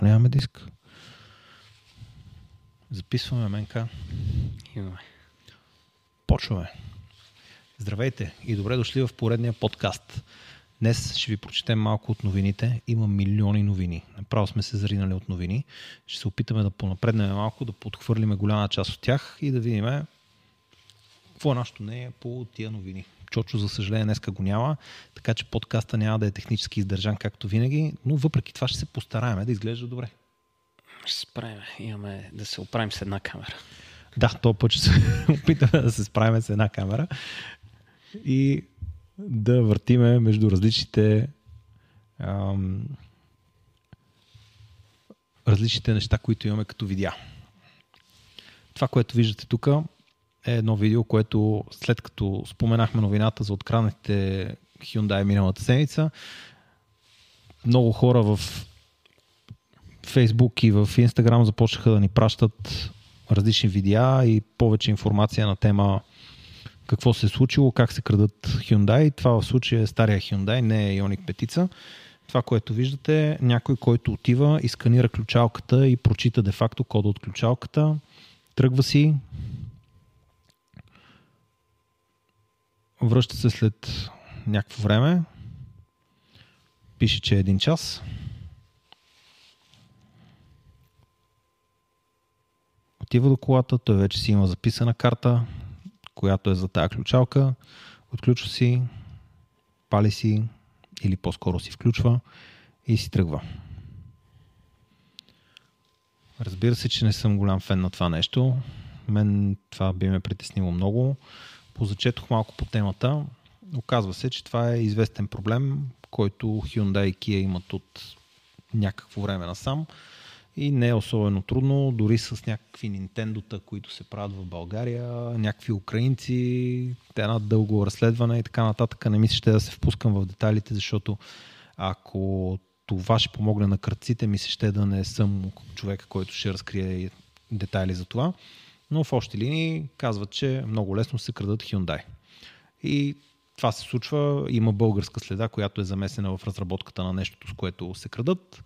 Що нямаме диск? Записваме МНК. Имаме. Почваме. Здравейте и добре дошли в поредния подкаст. Днес ще ви прочетем малко от новините. Има милиони новини. Направо сме се заринали от новини. Ще се опитаме да понапреднем малко, да подхвърлиме голяма част от тях и да видим какво е нашето не по тия новини. Чочо, за съжаление, днеска го няма, така че подкаста няма да е технически издържан както винаги, но въпреки това ще се постараем да изглежда добре. Ще се справим. Имаме да се оправим с една камера. Да, то път ще се опитаме да се справим с една камера и да въртиме между различните ам, различните неща, които имаме като видеа. Това, което виждате тук е едно видео, което след като споменахме новината за откранете Hyundai миналата седмица, много хора в Facebook и в Instagram започнаха да ни пращат различни видеа и повече информация на тема какво се е случило, как се крадат Hyundai. Това в случая е стария Hyundai, не е Ioniq 5. Това, което виждате, някой, който отива и сканира ключалката и прочита де-факто кода от ключалката, тръгва си, връща се след някакво време, пише, че е един час. Отива до колата, той вече си има записана карта, която е за тази ключалка, отключва си, пали си или по-скоро си включва и си тръгва. Разбира се, че не съм голям фен на това нещо. Мен това би ме притеснило много. Позачетох малко по темата. Оказва се, че това е известен проблем, който Hyundai и Kia имат от някакво време насам и не е особено трудно, дори с някакви Nintendo-та, които се правят в България, някакви украинци, една дълго разследване и така нататък. Не мисля, ще да се впускам в детайлите, защото ако това ще помогне на кръците, ми се ще да не съм човека, който ще разкрие детайли за това. Но в общи линии казват, че много лесно се крадат Hyundai. И това се случва, има българска следа, която е замесена в разработката на нещото, с което се крадат.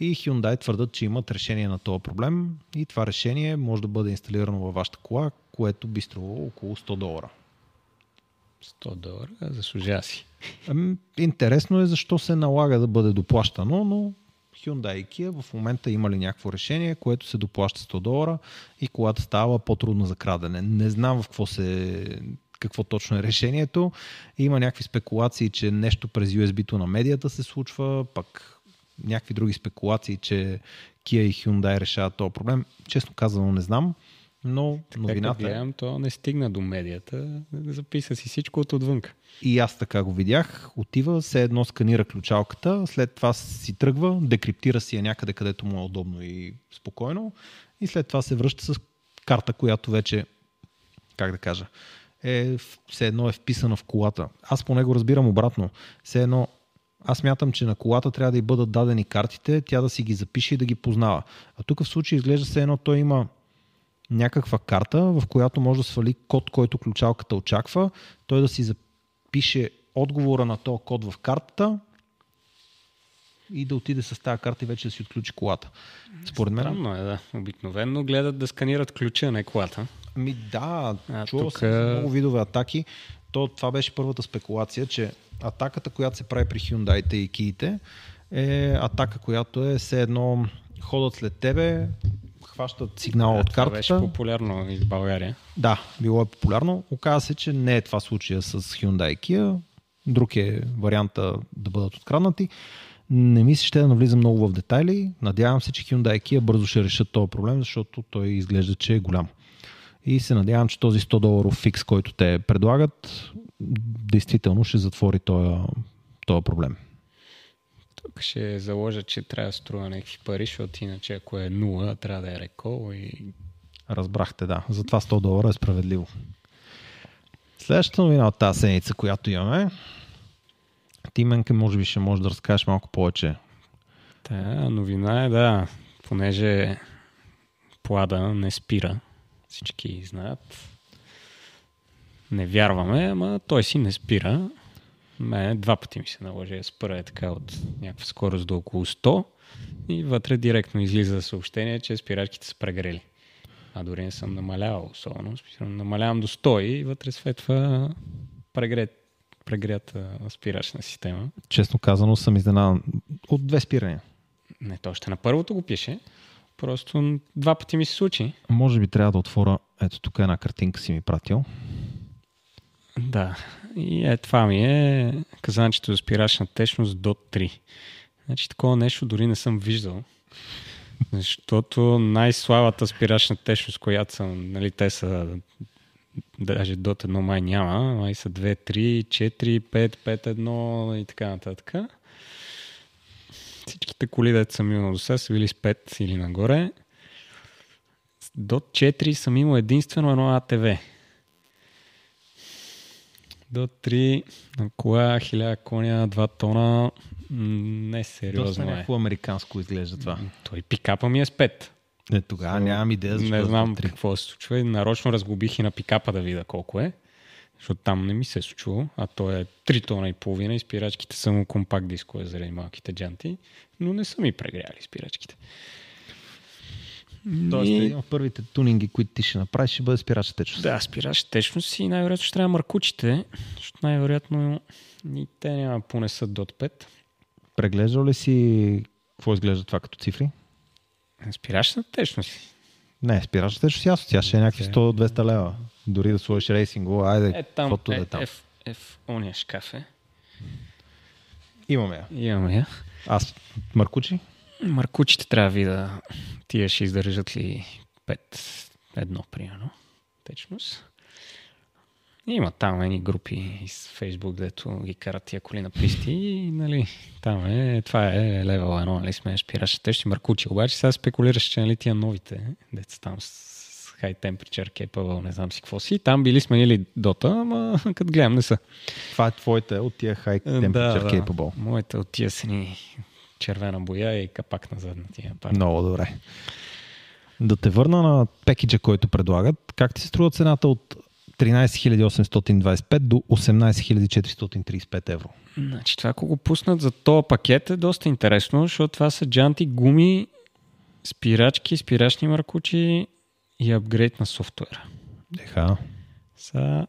И Hyundai твърдат, че имат решение на този проблем и това решение може да бъде инсталирано във вашата кола, което би струвало около 100 долара. 100 долара, заслужава си. Ами, интересно е защо се налага да бъде доплащано, но Hyundai и Kia в момента има ли някакво решение, което се доплаща 100 долара и колата става по-трудна за крадене. Не знам в какво се какво точно е решението. Има някакви спекулации, че нещо през USB-то на медията се случва, пък някакви други спекулации, че Kia и Hyundai решават този проблем. Честно казано не знам, но новината... Така гледам, то не стигна до медията, записа си всичко от отвън. И аз така го видях. Отива, се едно сканира ключалката, след това си тръгва, декриптира си я някъде, където му е удобно и спокойно и след това се връща с карта, която вече, как да кажа, е, все едно е вписана в колата. Аз по него разбирам обратно. Все едно аз мятам, че на колата трябва да й бъдат дадени картите, тя да си ги запише и да ги познава. А тук в случай изглежда се едно, той има някаква карта, в която може да свали код, който ключалката очаква, той да си запише отговора на този код в картата и да отиде с тази карта и вече да си отключи колата. Според мен. Странно е, да. Обикновено гледат да сканират ключа, не колата. Ми да, чувал тук... съм много видове атаки. То, това беше първата спекулация, че атаката, която се прави при Hyundai и Киите, е атака, която е все едно ходят след тебе, хващат сигнал от картата. Това беше популярно и в България. Да, било е популярно. Оказва се, че не е това случая с Hyundai Kia. Друг е варианта да бъдат откраднати. Не ми се ще да навлизам много в детайли. Надявам се, че Hyundai Kia бързо ще решат този проблем, защото той изглежда, че е голям. И се надявам, че този 100 доларов фикс, който те предлагат, действително ще затвори този, този проблем. Тук ще заложа, че трябва да струва някакви пари, защото иначе ако е нула, трябва да е рекол и... Разбрахте, да. Затова 100 долара е справедливо. Следващата новина от тази седмица, която имаме, ти, Менке, може би ще можеш да разкажеш малко повече. Та новина е, да, понеже плада не спира, всички знаят, не вярваме, ама той си не спира. Мене два пъти ми се наложи да спра е така от някаква скорост до около 100. и вътре директно излиза съобщение, че спирачките са прегрели. А дори не съм намалявал особено. Намалявам до 100 и вътре светва прегрет, прегрята спирачна система. Честно казано съм изненадан от две спирания. Не, то още на първото го пише. Просто два пъти ми се случи. Може би трябва да отворя. Ето тук една картинка си ми пратил. Да. И е, това ми е казанчето за спирачна течност до 3. Значи такова нещо дори не съм виждал. Защото най-слабата спирачна течност, която съм, нали, те са даже до едно май няма, май са 2, 3, 4, 5, 5, 1 и така нататък. Всичките коли, дето съм имал до сега, са били с 5 или нагоре. До 4 съм имал единствено едно АТВ. До 3 на кола, 1000 коня, 2 тона. Не сериозно Доста е. някакво американско изглежда това. Той пикапа ми е с 5. Не, тогава нямам идея защо Не е знам за три. какво се случва. И Нарочно разглобих и на пикапа да видя колко е. Защото там не ми се е случило. А то е 3 тона и половина и спирачките са му компакт дискове заради малките джанти. Но не са ми прегряли спирачките. Тоест, И- един от първите тунинги, които ти ще направиш, ще бъде спирачна течност. Да, спираш течност и най-вероятно ще трябва маркучите, защото най-вероятно и те няма понесат до 5. Преглеждал ли си какво изглежда това като цифри? Спираш на течност. Не, спирачна течност ясно. Тя ще е някакви 100-200 лева. Дори да сложиш рейсинго, айде, Е, там, каквото да е, е там. е, в, е в ония шкаф е. Имаме я. Имаме я. Аз, Маркучи? Маркучите трябва да видя тия ще издържат ли 5 едно, примерно, течност. Има там едни групи из Фейсбук, дето ги карат тия коли на писти и, нали, там е, това е левел едно, нали, сме спираш тежки маркучи. Обаче сега спекулираш, че, нали, тия новите, деца там с high temperature capable, не знам си какво си, там били сменили дота, ама като гледам не са. Това е твоите от тия high Е, temperature capable. Моите от тия са ни червена боя и капак на задната апарат. Много добре. Да те върна на пекиджа, който предлагат. Как ти се струва цената от 13 825 до 18 435 евро? Значи това, ако го пуснат за този пакет е доста интересно, защото това са джанти, гуми, спирачки, спирачни маркучи и апгрейд на софтуера. Еха. Са...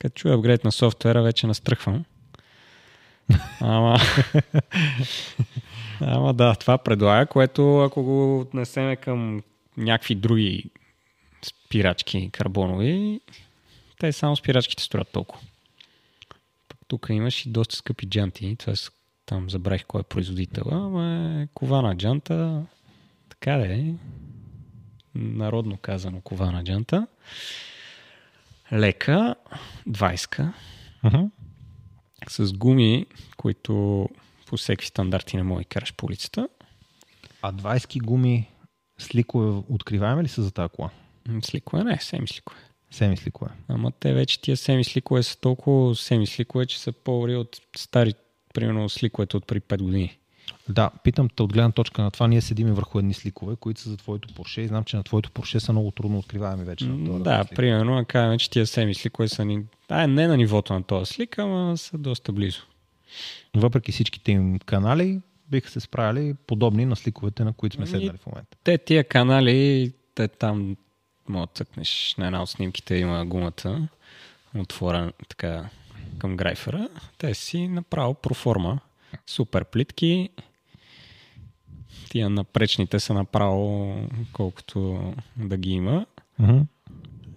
Като чуя апгрейд на софтуера, вече настръхвам. Ама... Ама да, това предлага, което ако го отнесеме към някакви други спирачки карбонови, те само спирачките струват толкова. Тук имаш и доста скъпи джанти. С, там забравих кой е производител, ама е кована джанта. Така да е. Народно казано кована джанта. Лека, 20 Uh-huh. С гуми, които по всеки стандарти не може да караш по улицата. А 20 гуми сликове откриваеми ли са за тази кола? Сликове не, семи сликове. Семи сликове. Ама те вече тия семи сликове са толкова семи сликове, че са по-добри от стари, примерно сликовете от преди 5 години. Да, питам те от гледна точка на това. Ние седиме върху едни сликове, които са за твоето Порше и знам, че на твоето Порше са много трудно откриваеми вече. на левел Да, слик. примерно, кажем, че тия семи сликове са ни... А, не на нивото на този слик, ама са доста близо. Въпреки всичките им канали, биха се справили подобни на сликовете, на които сме Ами, седнали в момента. Те тия канали, те там мога да цъкнеш на една от снимките има гумата отворена така към грайфера. Те си направо проформа. Супер плитки. Тия напречните са направо колкото да ги има. Uh-huh.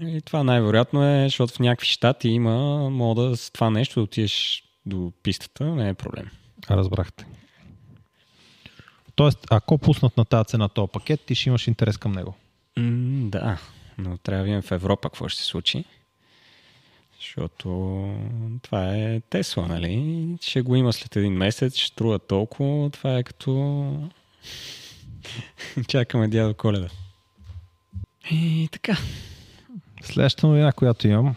И това най-вероятно е, защото в някакви щати има мода с това нещо да отидеш до пистата, не е проблем. Разбрахте. Тоест, ако пуснат на тази цена този пакет, ти ще имаш интерес към него. М, да, но трябва да видим в Европа какво ще се случи. Защото това е Тесла, нали? Ще го има след един месец, ще струва толкова. Това е като... Чакаме дядо Коледа. И така. Следващата новина, която имам,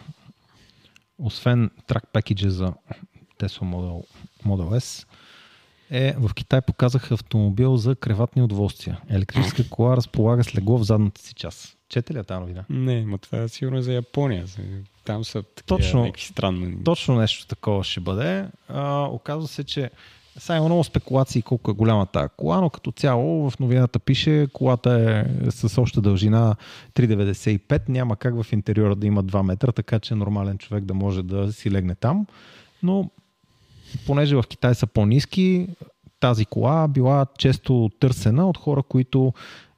освен трак пекиджа за Tesla Model, Model S, е в Китай показаха автомобил за креватни удоволствия. Електрическа кола разполага с легло в задната си част. Чете ли тази новина? Не, ма това е сигурно за Япония. Там са такива Точно. някакви странни. Точно нещо такова ще бъде. А, оказва се, че Сега има много спекулации колко е голяма тази кола, но като цяло в новината пише, колата е с обща дължина 3,95, няма как в интериора да има 2 метра, така че нормален човек да може да си легне там. Но понеже в Китай са по-низки, тази кола била често търсена от хора, които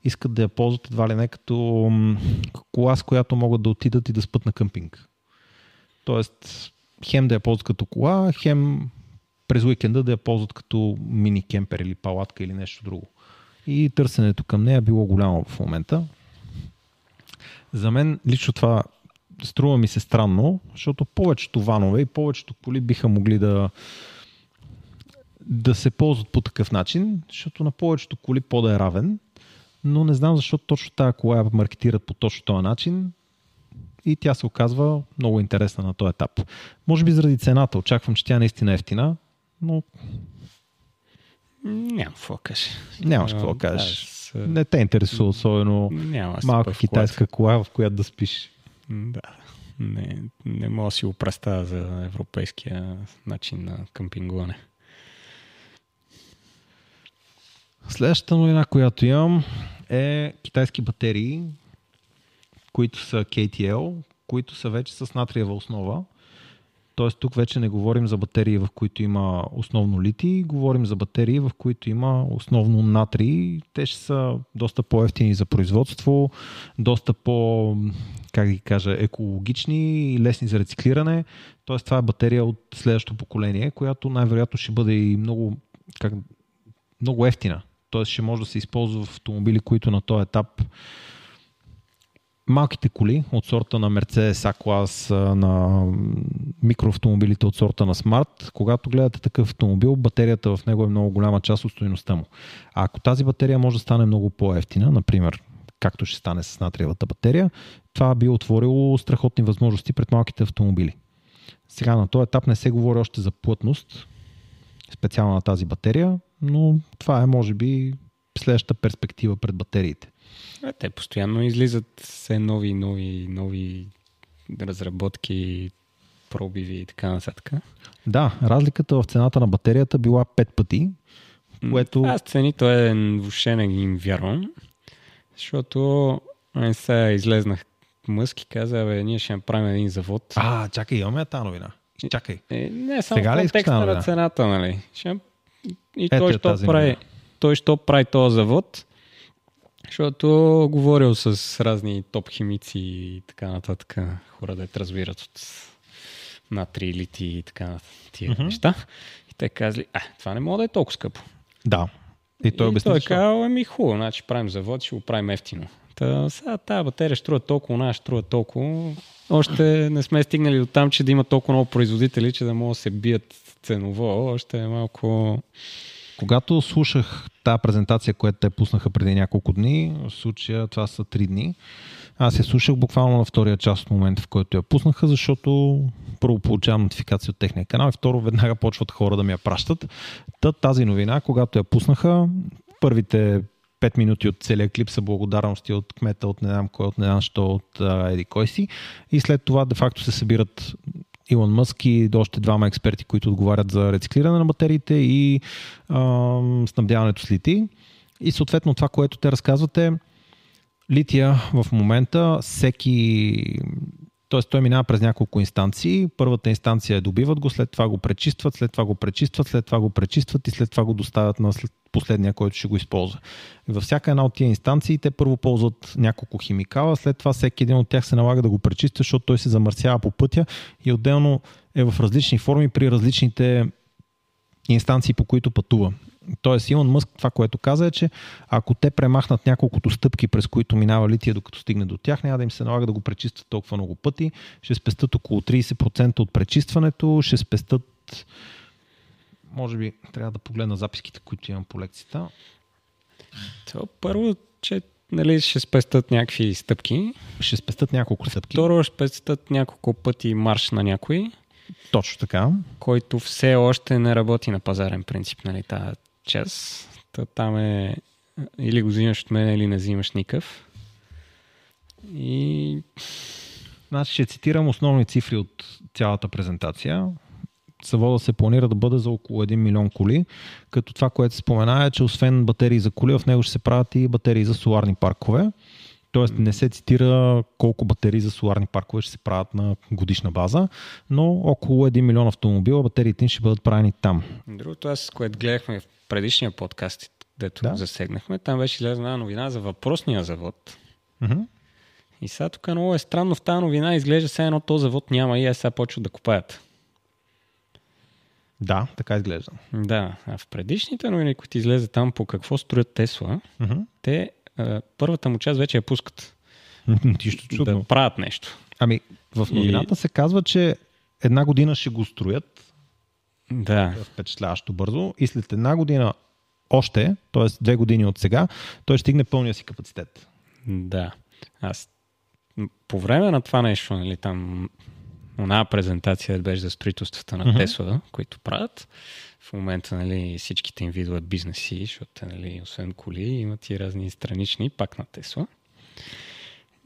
искат да я ползват едва ли не като кола, с която могат да отидат и да спът на къмпинг. Тоест, хем да я ползват като кола, хем през уикенда да я ползват като мини кемпер или палатка или нещо друго. И търсенето към нея било голямо в момента. За мен лично това струва ми се странно, защото повечето ванове и повечето коли биха могли да, да се ползват по такъв начин, защото на повечето коли по да е равен, но не знам защо точно тази кола я маркетират по точно този начин и тя се оказва много интересна на този етап. Може би заради цената. Очаквам, че тя наистина е ефтина, но... Няма какво кажеш. Нямаш какво да кажеш. Не те интересува особено Няма малка китайска кола, в която да спиш. Да. Не, не мога да си го представя за европейския начин на къмпингуване. Следващата новина, която имам е китайски батерии, които са KTL, които са вече с натриева основа. Тоест тук вече не говорим за батерии, в които има основно литий, говорим за батерии, в които има основно натрий. Те ще са доста по-ефтини за производство, доста по, как ги кажа, екологични и лесни за рециклиране. Тоест това е батерия от следващото поколение, която най-вероятно ще бъде и много, как, много ефтина. Тоест ще може да се използва в автомобили, които на този етап малките коли от сорта на Mercedes A-клас, на микроавтомобилите от сорта на Smart, когато гледате такъв автомобил, батерията в него е много голяма част от стоеността му. А ако тази батерия може да стане много по-ефтина, например, както ще стане с натриевата батерия, това би отворило страхотни възможности пред малките автомобили. Сега на този етап не се говори още за плътност, специално на тази батерия, но това е може би следващата перспектива пред батериите. А, те постоянно излизат все нови, нови, нови разработки, пробиви и така нататък. Да, разликата в цената на батерията била 5 пъти, което... Аз цените е, въобще не им вярвам, защото не сега излезнах Мъск и каза, бе, ние ще направим един завод. А, чакай, имаме тази новина. Чакай. Е, не, само Сега в контекста на цената, нали? Ще... И Ето той, що прави, новина. той, що прави този завод, защото говорил с разни топ химици и така нататък, хора да е разбират от натри, лити и така тия mm-hmm. неща. И те казали, а, това не може да е толкова скъпо. Да. И той обясни. Той е казал, ами хубаво, значи правим завод, ще го правим ефтино. Та, сега тази батерия ще струва толкова, она ще струва толкова. Още не сме стигнали до там, че да има толкова много производители, че да могат да се бият ценово. Още е малко когато слушах тази презентация, която те пуснаха преди няколко дни, в случая това са три дни, аз я слушах буквално на втория част от момента, в който я пуснаха, защото първо получавам нотификация от техния канал и второ веднага почват хора да ми я пращат. Та тази новина, когато я пуснаха, първите 5 минути от целия клип са благодарности от кмета, от не знам кой, от не знам що, от Еди кой си. И след това де факто се събират Илон Мъск и още двама експерти, които отговарят за рециклиране на батериите и а, снабдяването с литий. И съответно това, което те разказват е лития в момента всеки т.е. той минава през няколко инстанции. Първата инстанция е добиват го, след това го пречистват, след това го пречистват, след това го пречистват и след това го доставят на последния, който ще го използва. Във всяка една от тия инстанции те първо ползват няколко химикала, след това всеки един от тях се налага да го пречиства, защото той се замърсява по пътя и отделно е в различни форми при различните инстанции, по които пътува. Тоест, Илон Мъск това, което каза е, че ако те премахнат няколкото стъпки, през които минава лития, докато стигне до тях, няма да им се налага да го пречистват толкова много пъти. Ще спестат около 30% от пречистването, ще спестат може би трябва да погледна записките, които имам по лекцията. То първо, че нали, ще спестат някакви стъпки. Ще спестат няколко стъпки. Второ, ще спестат няколко пъти марш на някой. Точно така. Който все още не работи на пазарен принцип, нали, тази час. Та там е или го взимаш от мен, или не взимаш никакъв. И... Значи ще цитирам основни цифри от цялата презентация. Завода се планира да бъде за около 1 милион коли, като това, което се спомена е, че освен батерии за коли, в него ще се правят и батерии за соларни паркове. Тоест не се цитира колко батерии за соларни паркове ще се правят на годишна база, но около 1 милион автомобила батериите им ще бъдат правени там. Другото, аз, което гледахме в предишния подкаст, дето да. засегнахме, там беше излезна новина за въпросния завод. Mm-hmm. И сега тук много е странно в тази новина, изглежда все едно този завод няма и е сега почват да купаят. Да, така изглежда. Да, а в предишните новини, които излезе там по какво строят Тесла, mm-hmm. те първата му част вече я пускат. Нищо чудно. Да правят нещо. Ами, в новината и... се казва, че една година ще го строят. Да. Впечатляващо бързо. И след една година още, т.е. две години от сега, той ще стигне пълния си капацитет. Да. Аз по време на това нещо, нали, там една презентация беше за строителствата на. Тесла, които правят. В момента нали, всичките им видове бизнеси, защото нали, освен коли имат и разни странични, пак на Тесла.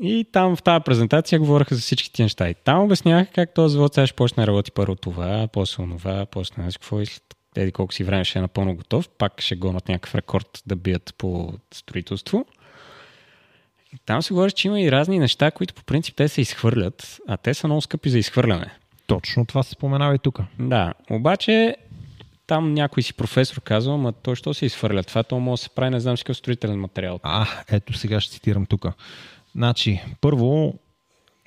И там в тази презентация говореха за всички тези неща. И там обясняваха как този завод сега ще почне да работи първо това, после това, после не какво и след еди колко си време ще е напълно готов, пак ще гонат някакъв рекорд да бият по строителство. Там се говори, че има и разни неща, които по принцип те се изхвърлят, а те са много скъпи за изхвърляне. Точно това се споменава и тук. Да, обаче там някой си професор казва, ама той що се изхвърля? Това то може да се прави, не знам си какъв строителен материал. А, ето сега ще цитирам тук. Значи, първо,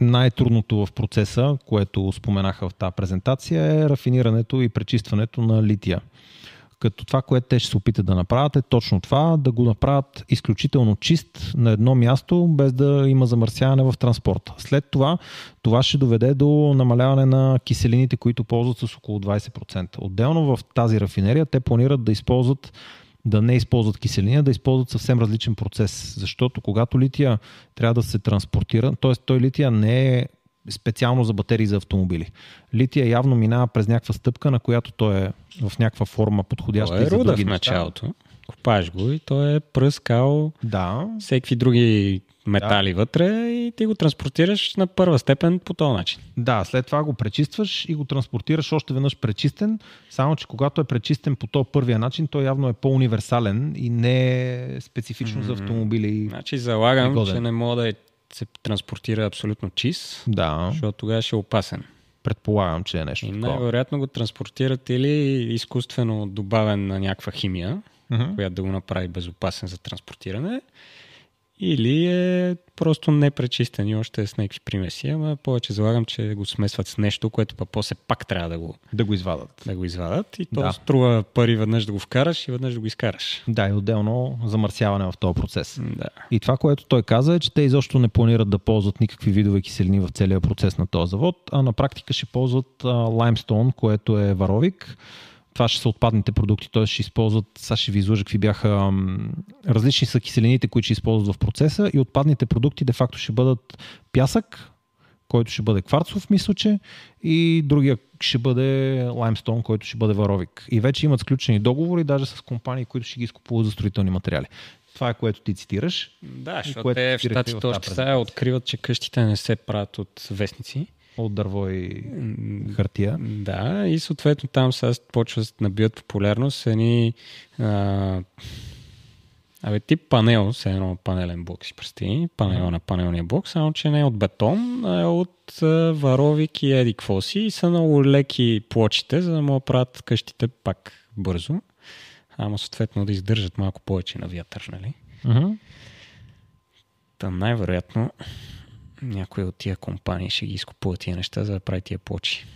най-трудното в процеса, което споменаха в тази презентация е рафинирането и пречистването на лития. Като това, което те ще се опитат да направят е точно това, да го направят изключително чист на едно място, без да има замърсяване в транспорта. След това, това ще доведе до намаляване на киселините, които ползват с около 20%. Отделно в тази рафинерия те планират да използват да не използват киселина, да използват съвсем различен процес. Защото когато лития трябва да се транспортира, т.е. той лития не е специално за батерии за автомобили. Лития явно минава през някаква стъпка, на която той е в някаква форма подходяща той е руда в началото. Копаш го и той е пръскал да. всеки други метали да. вътре и ти го транспортираш на първа степен по този начин. Да, след това го пречистваш и го транспортираш още веднъж пречистен, само че когато е пречистен по този първия начин, той явно е по-универсален и не е специфично mm-hmm. за автомобили. Значи залагам, че не мога да е се транспортира абсолютно чист, да. защото тогава ще е опасен. Предполагам, че е нещо. И най-вероятно го транспортират или изкуствено добавен на някаква химия, uh-huh. която да го направи безопасен за транспортиране, или е просто непречистен и още е с някакви примеси, ама повече залагам, че го смесват с нещо, което па после пак трябва да го, да го извадат. Да го извадат и то да. струва пари веднъж да го вкараш и веднъж да го изкараш. Да, и отделно замърсяване в този процес. Да. И това, което той каза е, че те изобщо не планират да ползват никакви видове киселини в целия процес на този завод, а на практика ще ползват лаймстон, което е варовик, това ще са отпадните продукти, т.е. ще използват, сега ще ви изложа какви бяха, различни са киселините, които ще използват в процеса и отпадните продукти де факто ще бъдат пясък, който ще бъде кварцов, мисля, че, и другия ще бъде лаймстон, който ще бъде варовик. И вече имат сключени договори, даже с компании, които ще ги изкупуват за строителни материали. Това е което ти цитираш. Да, защото те в щатите още сега откриват, че къщите не се правят от вестници от дърво и хартия. Да, и съответно там сега почва да набият популярност едни а, Абе, тип панел, с едно панелен блок си представи, панела на панелния блок, само че не е от бетон, а е от а, варовик и еди си и са много леки плочите, за да да правят къщите пак бързо, ама съответно да издържат малко повече на вятър, нали? Uh-huh. Там най-вероятно някои от тия компании ще ги изкупуват тия неща, за да прави тия плочи.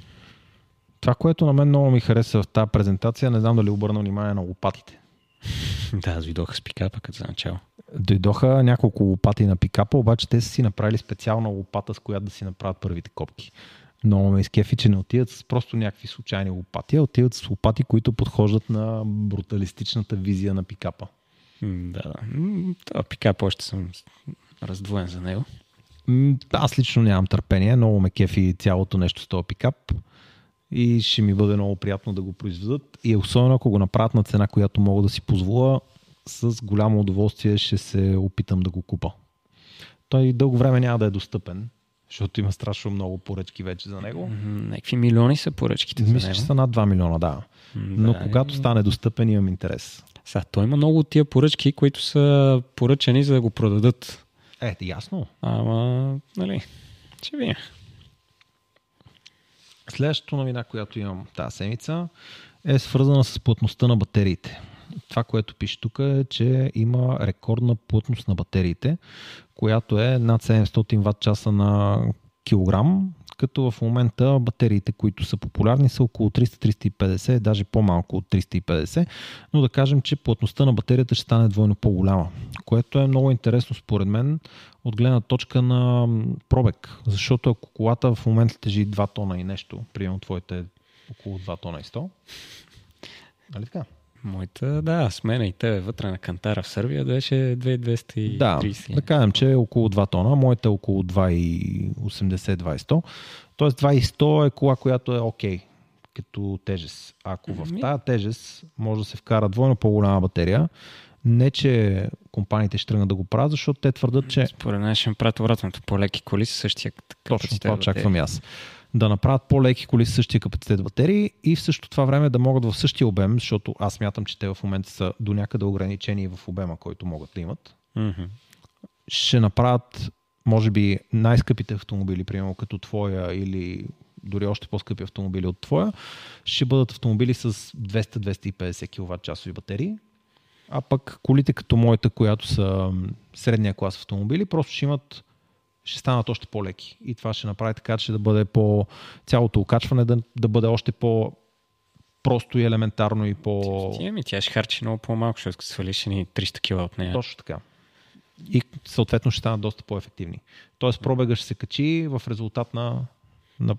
Това, което на мен много ми хареса в тази презентация, не знам дали обърна внимание на лопатите. да, аз видоха с пикапа като за начало. Дойдоха няколко лопати на пикапа, обаче те са си направили специална лопата, с която да си направят първите копки. Много ме изкефи, че не отиват с просто някакви случайни лопати, а отиват с лопати, които подхождат на бруталистичната визия на пикапа. Да, да. Това пикап още съм раздвоен за него. Аз лично нямам търпение, много ме кефи цялото нещо с този пикап и ще ми бъде много приятно да го произведат и особено ако го направят на цена, която мога да си позволя, с голямо удоволствие ще се опитам да го купа. Той дълго време няма да е достъпен, защото има страшно много поръчки вече за него. Някакви милиони са поръчките Мисля, за него. че са над 2 милиона, да. Но да, когато и- стане достъпен, имам интерес. Сега, той има много от тия поръчки, които са поръчани за да го продадат. Е, ясно. Ама, нали, ще видим. Следващата новина, която имам тази седмица, е свързана с плътността на батериите. Това, което пише тук е, че има рекордна плътност на батериите, която е над 700 Вт часа на килограм, като в момента батериите, които са популярни, са около 300-350, даже по-малко от 350, но да кажем, че плътността на батерията ще стане двойно по-голяма, което е много интересно според мен от гледна точка на пробег, защото ако колата в момента тежи 2 тона и нещо, примерно твоите около 2 тона и 100, нали така? Моята, да, с мен и тебе вътре на кантара в Сърбия беше 2230. Да, да кажем, че е около 2 тона, моята е около 2,80-2,100. Тоест 2,100 е кола, която е окей като тежест. Ако в тази тежест може да се вкара двойно по-голяма батерия, не че компаниите ще тръгнат да го правят, защото те твърдат, че Според мен ще направят обратното. По-леки коли са същия точно това очаквам и аз. Да направят по-леки коли с същия капацитет батерии и в същото това време да могат в същия обем, защото аз смятам, че те в момента са до някъде ограничени в обема, който могат да имат. Мгм. ще направят, може би, най-скъпите автомобили, примерно като твоя или дори още по-скъпи автомобили от твоя, ще бъдат автомобили с 200-250 кВт часови батерии. А пък колите като моята, която са средния клас автомобили, просто ще имат ще станат още по-леки. И това ще направи така, че да бъде по цялото окачване да, да бъде още по просто и елементарно и по... Ти, ами, тя ще харчи много по-малко, защото свалиш ни 300 кила от нея. Точно така. И съответно ще станат доста по-ефективни. Тоест пробега ще се качи в резултат на, на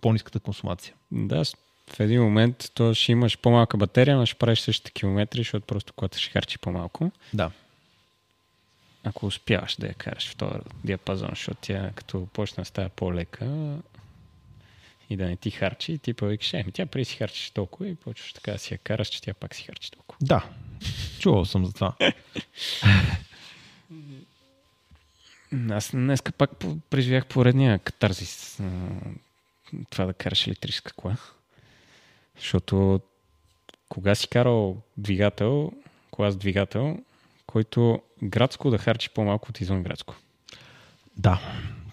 по-низката консумация. Да, в един момент то ще имаш по-малка батерия, но ще правиш същите километри, защото просто колата ще харчи по-малко. Да. Ако успяваш да я караш в този диапазон, защото тя като почна да става по-лека и да не ти харчи, ти повикаш, еми тя преди си харчиш толкова и почваш така да си я караш, че тя пак си харчи толкова. Да. Чувал съм за това. Аз днеска пак преживях поредния катарзис. Това да караш електрическа кола. Защото кога си карал двигател, кола с двигател, който градско да харчи по-малко от извън градско. Да.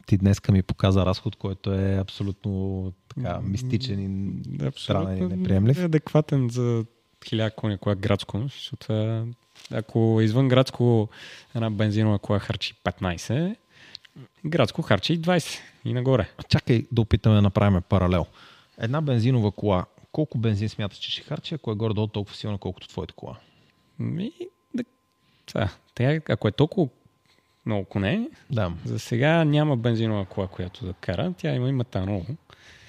Ти днеска ми показа разход, който е абсолютно така, мистичен и странен и неприемлив. Адекватен за 1000 коня кола градско, защото е- ако извън градско една бензинова кола харчи 15, градско харчи 20 и нагоре. Чакай да опитаме да направим паралел. Една бензинова кола, колко бензин смяташ, че ще харчи, ако е горе-долу толкова силна, колкото твоята кола? Ми, това, тя, ако е толкова много коне, Да. за сега няма бензинова кола, която да кара. Тя има и метанол.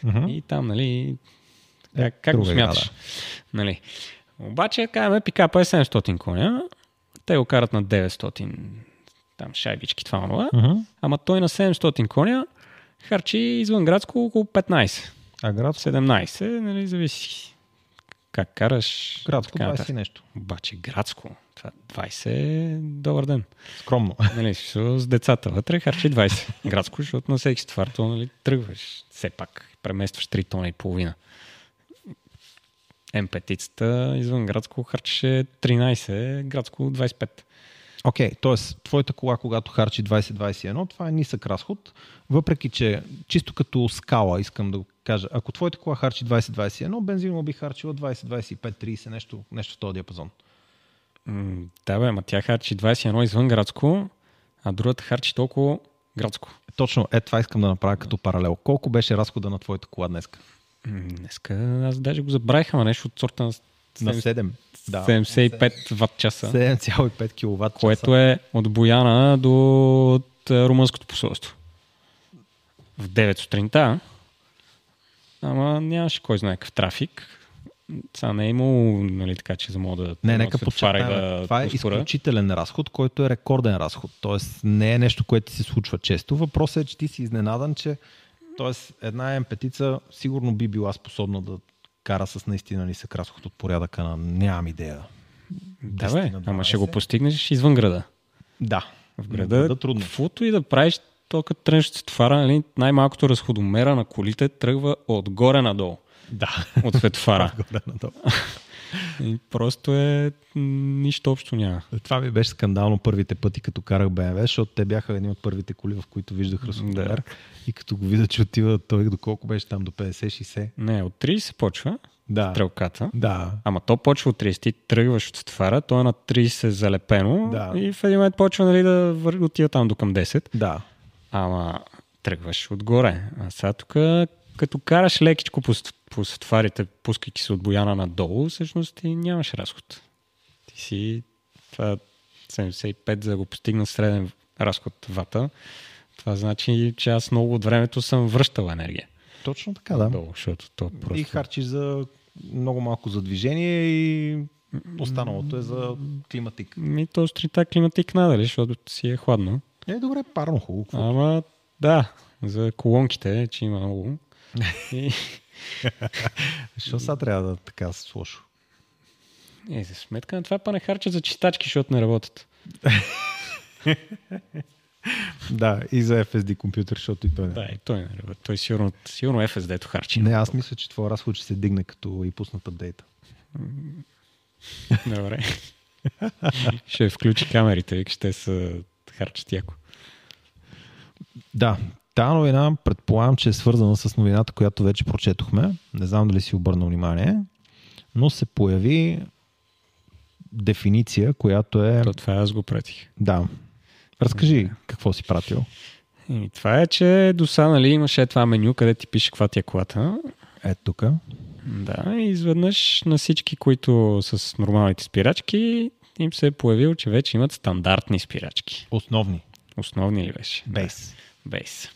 Мгм. И там, нали, Е, как, го смяташ? Нали. Обаче, казваме, пикапа е 700 коня, те го карат на 900 там шайбички, това онова, Мгм. ама той на 700 коня харчи извън градско около 15. А град 17, нали, зависи как караш. Градско така 20 и нататък. нещо. Обаче градско, това 20 е добър ден. Скромно. Нали, с децата вътре харчи 20. Градско, защото на всеки ствар то нали, тръгваш. Все пак преместваш 3 тона и половина. М5-цата извън градско харчеше 13, градско 25. Окей, okay, т.е. твоята кола, когато харчи 20-21, това е нисък разход, въпреки че чисто като скала искам да го кажа, ако твоята кола харчи 20-21, бензинова би харчила 20-25-30, нещо, нещо в този диапазон. М, да бе, ма тя харчи 21 извън градско, а другата харчи толкова градско. Точно, е това искам да направя като паралел. Колко беше разхода на твоята кола днес? М, Днеска аз даже го забравих, ама нещо от сорта на На 7, 7. Да. 75 ватт часа. 7,5 кВт. което е от Бояна до от, е, румънското посолство. В 9 сутринта, ама нямаше кой знае какъв трафик. Сега не е имало, нали, така, че за мога да Не, нека подчертаем. да това е го спора. изключителен разход, който е рекорден разход. Тоест не е нещо, което се случва често. Въпросът е, че ти си изненадан, че тоест, една М5 сигурно би била способна да кара с наистина нисък разход от порядъка на нямам идея. Да, 10 бе, ама ще го 12. постигнеш извън града. Да. В града, да трудно. каквото и да правиш, то тръгнеш от светофара, нали, най-малкото разходомера на колите тръгва отгоре надолу. Да. От светофара. Просто е нищо общо няма. Това ми беше скандално първите пъти, като карах BMW, защото те бяха едни от първите коли, в които виждах разходомер. Да. И като го видя, че отива той доколко беше там до 50-60. Не, от 30 почва Да. стрелката. Да. Ама то почва от 30, ти тръгваш от светофара, то е на 30 залепено Да. и в един момент почва нали, да отива там до към 10. Да. Ама тръгваш отгоре. А сега тук, като караш лекичко по, по светофарите, пускайки се от Бояна надолу, всъщност ти нямаш разход. Ти си това 75 за да го постигна среден разход вата. Това значи, че аз много от времето съм връщал енергия. Точно така, да. Долу, защото то просто... И харчиш за много малко за движение и останалото е за климатик. Ми то сутринта климатик надали, защото си е хладно. Е, добре, парно хубаво. Ама да, за колонките, че има много. И, Защо сега трябва да така с лошо? е, за сметка на това па не харчат за чистачки, защото не работят. Да, и за FSD компютър, защото и той не. Да, и той не работи. Той сигурно, сигурно FSD-то харчи. Не, аз мисля, че твой разход ще се дигне, като и пуснат апдейта. Добре. ще включи камерите, вика, ще са харчат яко. Да, тази новина предполагам, че е свързана с новината, която вече прочетохме. Не знам дали си обърнал внимание, но се появи дефиниция, която е... То това аз го пратих. Да. Разкажи какво си пратил. И това е, че до сега нали, имаше това меню, къде ти пише каква ти е колата. Ето тук. Да, и изведнъж на всички, които с нормалните спирачки, им се е появил, че вече имат стандартни спирачки. Основни. Основни ли беше? Бейс. Бейс.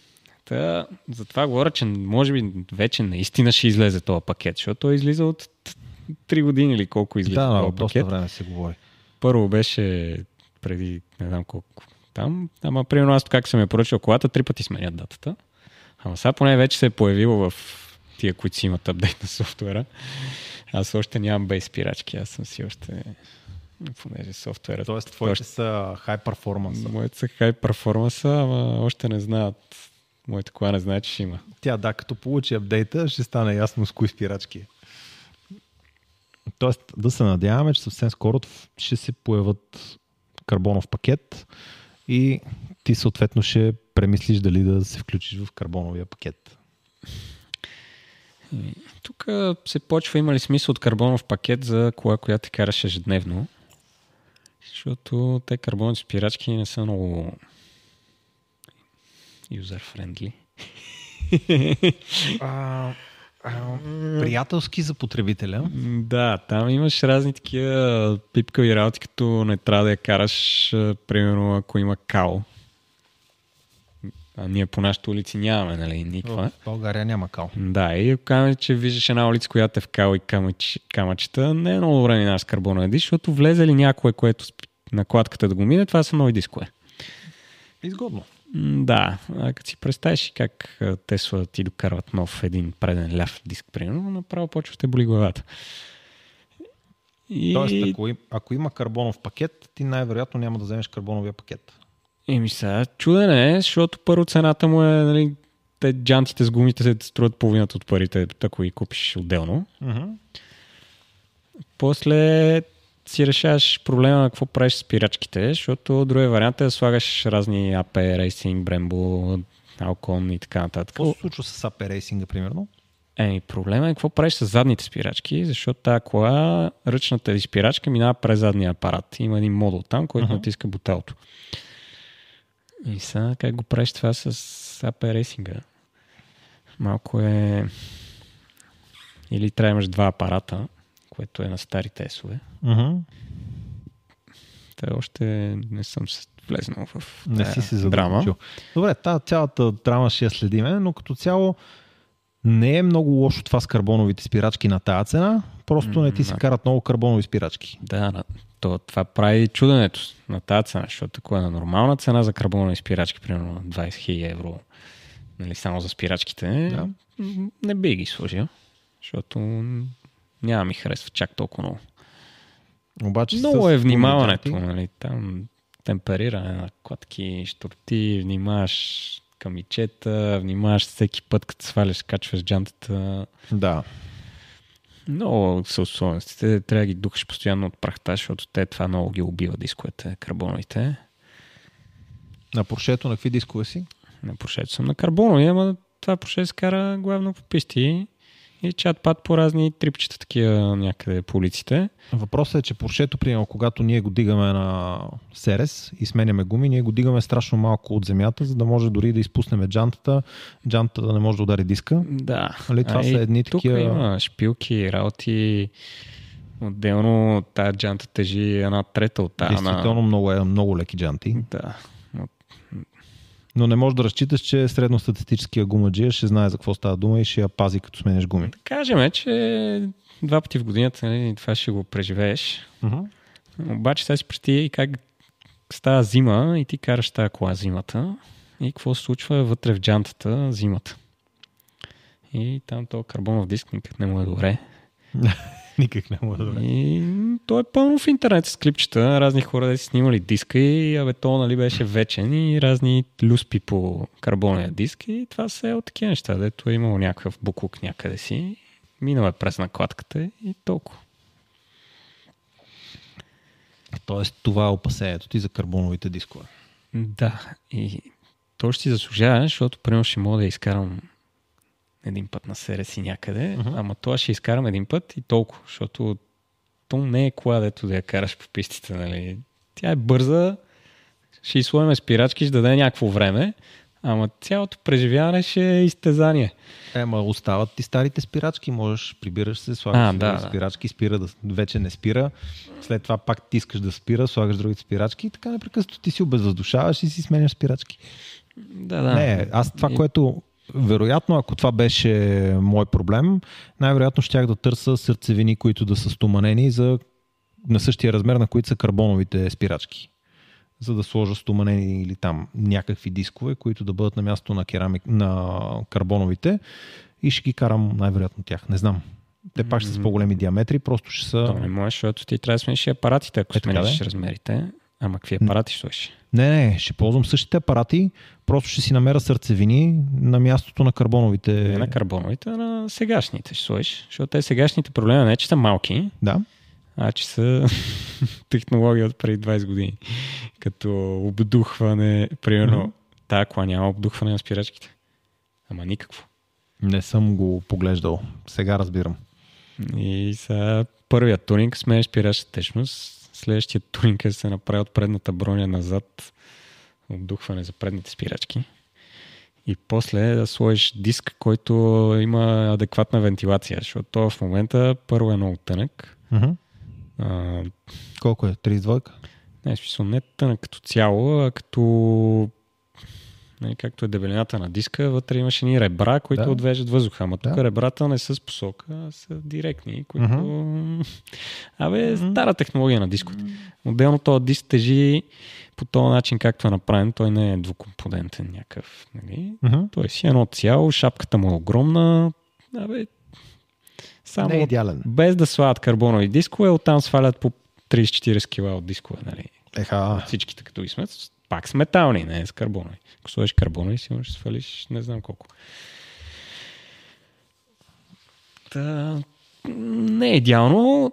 Та, затова говоря, че може би вече наистина ще излезе този пакет, защото той излиза от 3 години или колко излиза Да, този да, пакет. време се говори. Първо беше преди не знам колко там, ама примерно аз как съм я поръчал колата, три пъти сменят датата. Ама сега поне вече се е появило в тия, които си имат апдейт на софтуера. Аз още нямам бейс спирачки, аз съм си още понеже софтуера. Тоест, твоите са high performance. Моите са хай перформанса, ама още не знаят. Моята кола не знае, че ще има. Тя, да, като получи апдейта, ще стане ясно с кои спирачки. е. Тоест, да се надяваме, че съвсем скоро ще се появят карбонов пакет и ти съответно ще премислиш дали да се включиш в карбоновия пакет. Тук се почва има ли смисъл от карбонов пакет за кола, която ти караш ежедневно. Защото те карбоновите спирачки не са много а, приятелски за потребителя. Да, там имаш разни такива пипкави работи, като не трябва да я караш, примерно ако има као. А ние по нашите улици нямаме, нали, никаква. В България няма кал. Да, и ако кажем, че виждаш една улица, която е в кал и камъч, камъчета, не е много добре минаш с карбонова диск, защото влезе ли някое, което на кладката да го мине, това са нови дискове. Изгодно. Да, като си представиш как Тесла ти докарват нов един преден ляв диск, примерно, направо почва те боли главата. И... Тоест, ако, ако има карбонов пакет, ти най-вероятно няма да вземеш карбоновия пакет. Еми сега, чуден е, защото първо цената му е, нали, те джантите с гумите се струват половината от парите, ако ги купиш отделно. После си решаваш проблема на какво правиш с спирачките, защото другия вариант е да слагаш разни AP, Racing, Brembo, Alcon и така нататък. Какво се случва с AP Racing, примерно? Еми, проблема е какво правиш с задните спирачки, защото тази кола, ръчната ви спирачка минава през задния апарат. Има един модул там, който Аха. натиска буталото. И сега как го правиш това с AP Racing? Малко е... Или трябва да имаш два апарата, което е на старите есове. Uh-huh. Та още не съм се влезнал в Не си се драма. Добре, тази цялата драма ще я следиме, но като цяло не е много лошо това с карбоновите спирачки на тази цена. Просто не ти се карат много карбонови спирачки. Да, то, това прави чуденето на тази цена, защото ако е на нормална цена за карбонови спирачки, примерно 20 000 евро, нали, само за спирачките, Да. не би ги сложил, защото няма ми харесва чак толкова много. Обаче Много е внимаването, нали, там темпериране на кладки, шторти, внимаваш камичета, внимаваш всеки път, като сваляш, качваш джантата. Да. Много са условностите. Трябва да ги духаш постоянно от прахта, защото те това много ги убива дисковете, карбоновите. На Поршето на какви дискове си? На Поршето съм на карбонови, ама това Порше се кара главно по писти и чат-пат по разни трипчета такива някъде по улиците. Въпросът е, че Поршето, примерно, когато ние го дигаме на Серес и сменяме гуми, ние го дигаме страшно малко от земята, за да може дори да изпуснем джантата, джантата да не може да удари диска. Да. Нали, това А са едни тук такива... има шпилки, работи. Отделно тази джанта тежи една трета от тази. Действително много, е, много леки джанти. Да. Но не можеш да разчиташ, че средностатистическия гумаджия ще знае за какво става дума и ще я пази като сменеш гуми. Да кажем, че два пъти в годината нали, това ще го преживееш. Uh-huh. Обаче сега си представи как става зима и ти караш тази кола зимата и какво се случва вътре в джантата зимата. И там то карбонов диск никак не му е добре. Никак не мога да добре. И то е пълно в интернет с клипчета. Разни хора да си снимали диска и абе то нали беше вечен и разни люспи по карбония диск и това са е от такива неща, дето е имало някакъв буклук някъде си. Минал е през накладката и толкова. Тоест това е опасението ти за карбоновите дискове. Да, и то ще си заслужава, защото примерно ще мога да изкарам един път на себе си някъде, Мгм. ама това ще изкарам един път и толкова, защото то не е кола, дето да я караш по пистите, нали. Тя е бърза, ще изслоеме спирачки, ще даде някакво време, ама цялото преживяване ще е изтезание. Ема остават ти старите спирачки, можеш, прибираш се, слагаш А, да, спирачки, спира да вече не спира. След това пак ти искаш да спира, слагаш другите спирачки и така непрекъснато ти си обезвъздушаваш и си сменяш спирачки. Да, да. Не, аз това, което вероятно, ако това беше мой проблем, най-вероятно щях да търся сърцевини, които да са стоманени за, на същия размер, на които са карбоновите спирачки. За да сложа стоманени или там някакви дискове, които да бъдат на място на, керамик, на карбоновите и ще ги карам най-вероятно тях. Не знам. Те пак ще са с по-големи диаметри, просто ще са... То не можеш, защото ти трябва да смениш апаратите, ако Е, смениш да размерите. Ама какви апарати ще сложиш? Не, не, ще ползвам същите апарати, просто ще си намеря сърцевини на мястото на карбоновите. Не на карбоновите, а на сегашните ще сложиш. Защото те сегашните проблеми не е, че са малки, Да. а че са технология от преди 20 години. Като обдухване, примерно, Мгм. тая кола няма обдухване на спирачките. Ама никакво. Не съм го поглеждал. Сега разбирам. И сега първият туринг сменеш спирачната течност, следващия туринг е да се направи от предната броня назад обдухване за предните спирачки. И после да сложиш диск, който има адекватна вентилация, защото то в момента първо е много тънък. Мгм. А, Колко е? 32? не, смисъл не тънък като цяло, а като нали, както е дебелината на диска, вътре имаш едни ребра, които Да. отвеждат въздуха. Ама тук Да. ребрата не са с посока, а са директни, които... Абе, стара технология на дисковете. Отделно този диск тежи по този начин, както е направен. Той не е двукомпонентен някакъв. Нали? Мгм. Той си едно цяло, шапката му е огромна. Абе, само Не е идеален. без да слагат карбонови дискове, оттам свалят по 30-40 кг от дискове. Нали? Еха, Всичките като ги смет, пак с метални, не с карбонови. Ако сложиш карбонови, сигурно ще свалиш не знам колко. Та, не е идеално.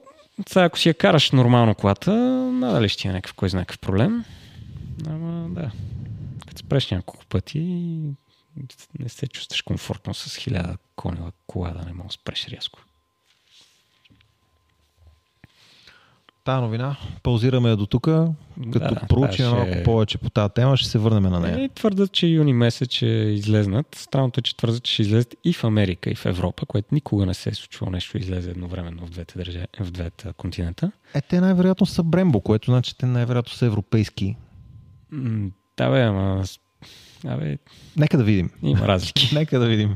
Сега, ако си я караш нормално колата, надали ще има някакъв кой знае какъв проблем. Ама да, като спреш няколко пъти, не се чувстваш комфортно с хиляда конева кола да не да спреш рязко. Тая новина, паузираме я до тук. Като Да, проучим това малко ще- повече по тази тема, ще се върнем на нея. И твърдат, че юни месец ще излезнат. Странното е, че твърдат, че ще излезат и в Америка, и в Европа, което никога не се е случвало нещо излезе едновременно в двете, държави, в двете континента. Е, те най-вероятно са Брембо, което значи те най-вероятно са европейски. М, Да, бе, ама... Абе, Нека да видим. има разлики. Нека да видим.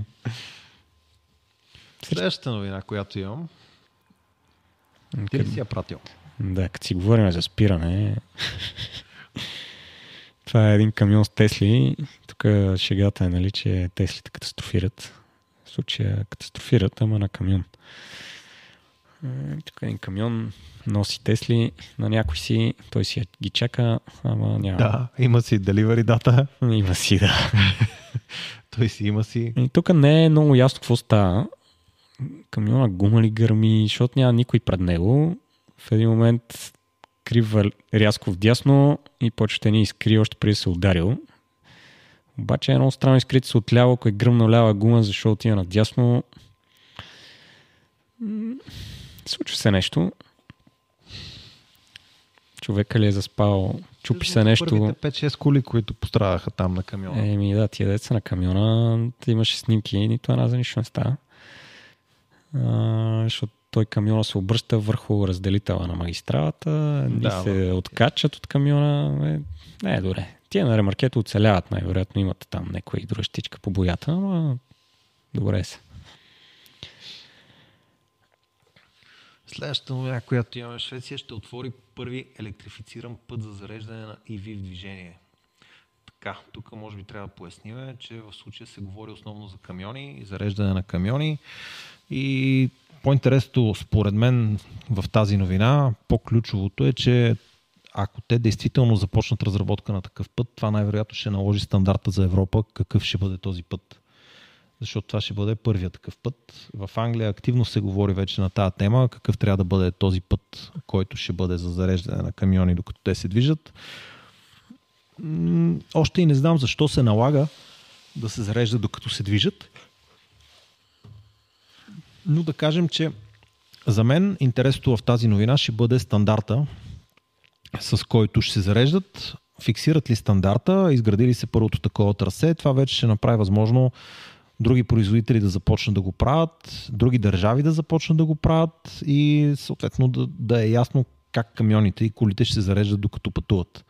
Следващата новина, която имам. Ти ли си я пратил? Да, като си говорим за спиране, това е един камион с Тесли. Тук шегата е, нали, че Теслите катастрофират. В случая катастрофират, ама на камион. Е, Тук един камион носи Тесли на някой си, той си ги чака, ама няма. Да, има си delivery дата. Има си, да. Той си има си. И тук не е много ясно какво става. Камиона гума ли гърми, защото няма никой пред него. В един момент крива рязко вдясно и почва да ни изкри още преди се ударил. Обаче е много странно изкрити се отляво, ако е гръмна лява гума, защото отива надясно. Случва се нещо. Човека ли е заспал, чупи се нещо. Първите 5-6 коли, които пострадаха там на камиона. Еми да, тия деца на камиона, имаше снимки и нито една за нищо не става. А, защото той камиона се обръща върху разделителя на магистралата, ни Да, се откачат от камиона. Е, не е добре. Тия на ремаркето оцеляват, най-вероятно имат там някоя и друга щичка по боята, но добре са. Следващата новина, която имаме в Швеция, ще отвори първи електрифициран път за зареждане на EV в движение. Така, тук може би трябва да поясним, че в случая се говори основно за камиони, зареждане на камиони и по-интересното според мен в тази новина, по-ключовото е, че ако те действително започнат разработка на такъв път, това най-вероятно ще наложи стандарта за Европа, какъв ще бъде този път. Защото това ще бъде първият такъв път. В Англия активно се говори вече на тази тема, какъв трябва да бъде този път, който ще бъде за зареждане на камиони, докато те се движат. Още и не знам защо се налага да се зарежда докато се движат. Но да кажем, че за мен интересното в тази новина ще бъде стандарта, с който ще се зареждат. Фиксират ли стандарта, изградили се първото такова трасе, това вече ще направи възможно други производители да започнат да го правят, други държави да започнат да го правят и съответно да, да е ясно как камионите и колите ще се зареждат докато пътуват.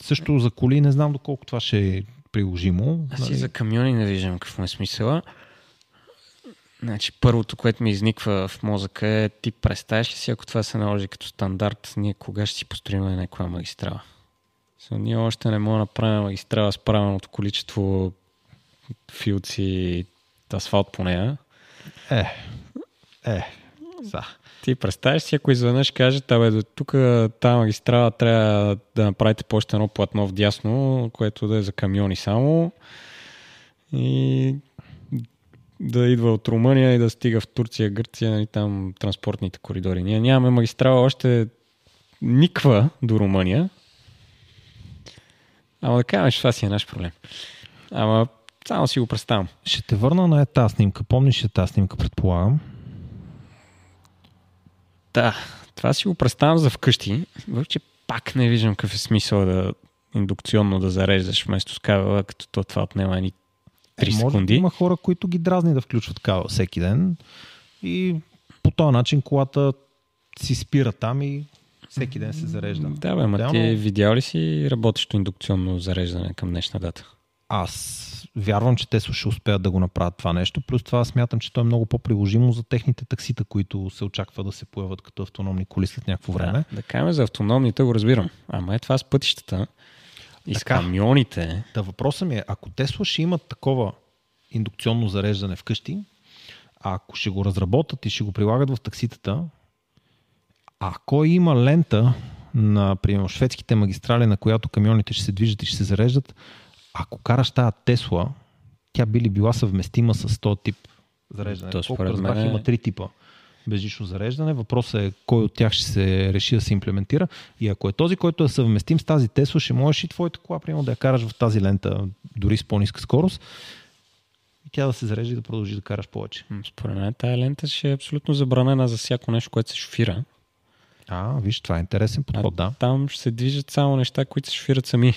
Също за коли не знам доколко това ще е приложимо. Аз и за камиони не виждам какво е смисъла. Значи, първото, което ми изниква в мозъка е ти представяш ли си, ако това се наложи като стандарт, ние кога ще си построим някаква магистрала? So, ние още не можем да направим магистрала с правилното количество филци асфалт по нея. Е, е, за. Ти представяш си, ако изведнъж кажете, абе, до тук тази магистрала трябва да направите по едно платно вдясно, което да е за камиони само и да идва от Румъния и да стига в Турция, Гърция, нали, там транспортните коридори. Ние нямаме магистрала още никва до Румъния. Ама да кажем, че това си е наш проблем. Ама само си го представям. Ще те върна на е тази снимка. Помниш ли тази снимка, предполагам? Да, това си го представям за вкъщи, че пак не виждам какъв е смисъл да индукционно да зареждаш вместо с кабела, като то това отнема ни 3 Е, може да секунди. има хора, които ги дразни да включват кабел всеки ден и по този начин колата си спира там и всеки ден се зарежда. Да, бе, ама ти видял ли си работещо индукционно зареждане към днешна дата? Аз вярвам, че те ще успеят да го направят това нещо. Плюс това смятам, че то е много по-приложимо за техните таксита, които се очаква да се появят като автономни коли след някакво време. Да, да кажем за автономните го разбирам. Ама е това с пътищата и с Така. камионите. Та въпросът ми е, ако Тесла ще имат такова индукционно зареждане вкъщи, а ако ще го разработят и ще го прилагат в такситата, ако има лента на, примерно, шведските магистрали, на която камионите ще се движат и ще се зареждат, ако караш тази Тесла, тя би ли била съвместима с този тип зареждане? То Колко разбрах, е- има три типа безжично зареждане. Въпросът е кой от тях ще се реши да се имплементира. И ако е този, който е съвместим с тази Тесла, ще можеш и твоята кола, примерно, да я караш в тази лента, дори с по-ниска скорост, и тя да се зарежда и да продължи да караш повече. Според мен тая лента ще е абсолютно забранена за всяко нещо, което се шофира. А, виж, това е интересен подход, да. Там ще се движат само неща, които се шофират сами.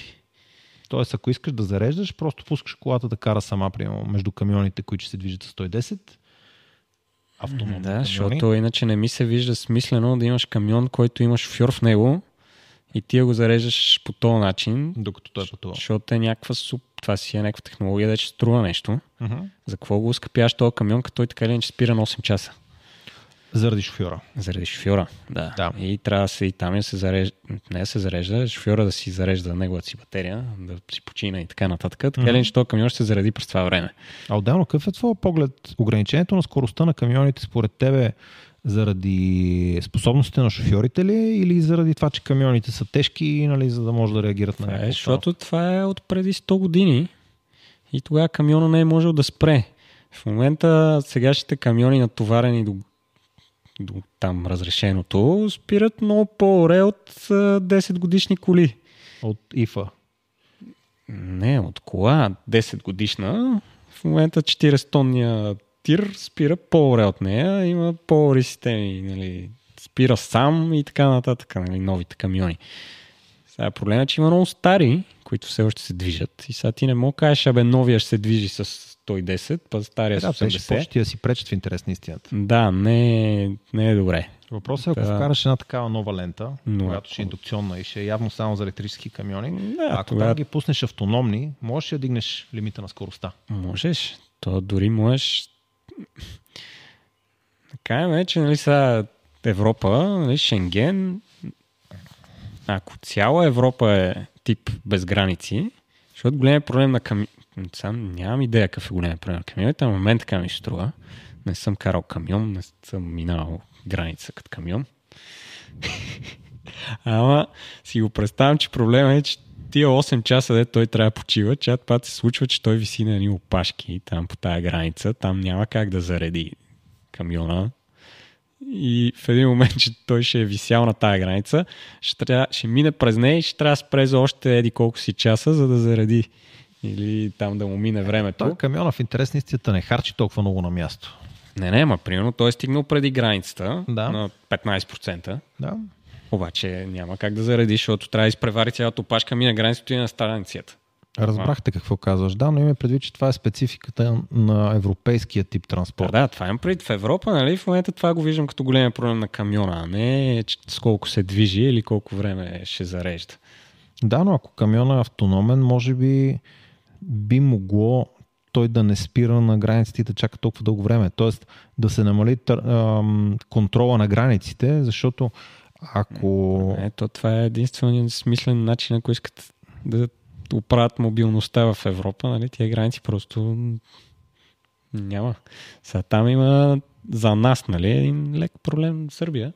Тоест, ако искаш да зареждаш, просто пускаш колата да кара сама, примерно, между камионите, които се движат с 110. Автономни Да, камиони. защото иначе не ми се вижда смислено да имаш камион, който има шофьор в него и ти я го зареждаш по този начин, Докато той пътува. защото е някаква суп. Това си е някаква технология, да че струва нещо. Мгм. За какво го скъпяваш този камион, като той така или иначе спира на 8 часа? Заради шофьора. Заради шофьора. Да. Да. И трябва да се и там да се зарежда, не да се зарежда, шофьора да си зарежда неговата си батерия, да си почина и така нататък. Така Мгм. или иначе камион ще се заради през това време. А отделно, какъв е твой поглед? Ограничението на скоростта на камионите според тебе заради способностите на шофьорите ли е или заради това, че камионите са тежки, нали, за да може да реагират на е, някакво защото това е от преди 100 години и тогава камиона не е можел да спре. В момента сегашните камиони натоварени до, до там разрешеното спират много по-оре от 10 годишни коли. От ИФА. Не, от кола 10 годишна. В момента 40 тонния тир спира по-оре от нея. Има по-ори системи. Нали, спира сам и така нататък. Нали, новите камиони. Сега проблема е, че има много стари, които все още се движат. И сега ти не мога да кажеш, абе, новия ще се движи с 110, па стария Да, те ще 80. почти да си пречат в интерес на истината. Да, не, не е добре. Въпросът е, ако Да. вкараш една такава нова лента, Но която ще е индукционна и ще е явно само за електрически камиони, Да, ако тогава- там ги пуснеш автономни, можеш ли да дигнеш лимита на скоростта. Можеш. То дори можеш... Така е, че нали сега Европа, нали, Шенген, ако цяла Европа е тип без граници, защото големият проблем на ками... Сам нямам идея какъв е големият проблем на камионите, на момент така ми струва. Не съм карал камион, не съм минал граница като камион. Ама си го представям, че проблема е, че тия 8 часа, де той трябва да почива, чат път се случва, че той виси на едни опашки там по тая граница, там няма как да зареди камиона. И в един момент, че той ще е висял на тая граница, ще, трябва, ще мине през нея и ще трябва да спре за още еди колко си часа, за да зареди. Или там да му мине времето. Той камиона в интерес на истината не харчи толкова много на място. Не, не, ма примерно той е стигнал преди границата Да. на 15%. Да. Обаче няма как да зареди, защото трябва да изпревари цялата опашка, мине границата и на страницата. Разбрахте какво казваш. Да, но имаме предвид, че това е спецификата на европейския тип Да, транспорт. да, това имам предвид в Европа, нали? В момента това го виждам като големия проблем на камиона, а не че с колко се движи или колко време ще зарежда. Да, но ако камиона е автономен, може би би могло той да не спира на границите и да чака толкова дълго време. Тоест да се намали контрола на границите, защото ако... Ето, това е единственият смислен начин, ако искат да оправят мобилността в Европа, нали? Тия граници просто няма. Сега там има за нас, нали, един лек проблем в Сърбия,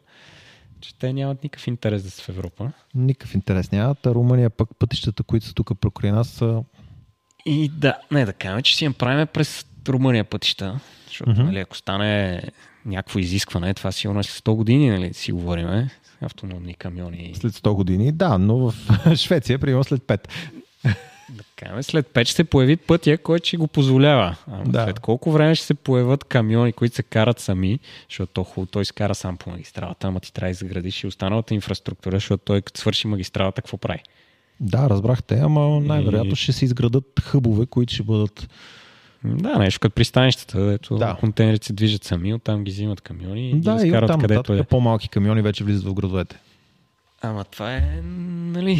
че те нямат никакъв интерес да са в Европа. Никакъв интерес нямат, а Румъния пък пътищата, които са тук покрай нас са... И да, не да кажем, че си я правим през Румъния пътища, защото Мгм. нали, ако стане някакво изискване, това сигурно е след 100 години, нали, си говориме, автономни камиони. След 100 години, да, но в Швеция, примерно след 5. Да кажем, след 5 ще се появи пътя, който ще го позволява. А Да. след колко време ще се появят камиони, които се карат сами, защото то хубаво, той се кара сам по магистралата, ама ти трябва да изградиш и останалата инфраструктура, защото той като свърши магистралата, какво прави? Да, разбрахте, ама най-вероятно И- ще се изградат хъбове, които ще бъдат... Да, нещо като пристанищата, дето Да. контейнерите се движат сами, оттам ги взимат камиони и Да, ги и изкарат оттам където нататък е. по-малки камиони вече влизат в градовете. Ама това е, нали,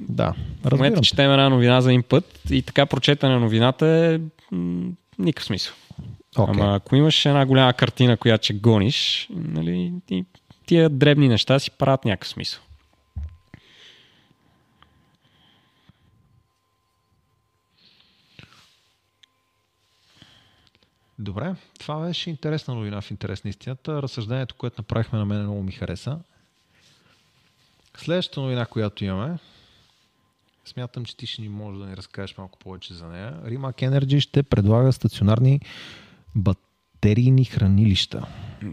Да, в момента те. четем една новина за един път и така прочетена новината е м- никакъв смисъл. Окей. Ама ако имаш една голяма картина, която ще гониш, нали, тия дребни неща си правят някакъв смисъл. Добре, това беше интересна новина в интерес на истината. Разсъждението, което направихме на мен много ми хареса. Следващата новина, която имаме, смятам, че ти ще ни можеш да ни разкажеш малко повече за нея. Rimac Energy ще предлага стационарни батерийни хранилища.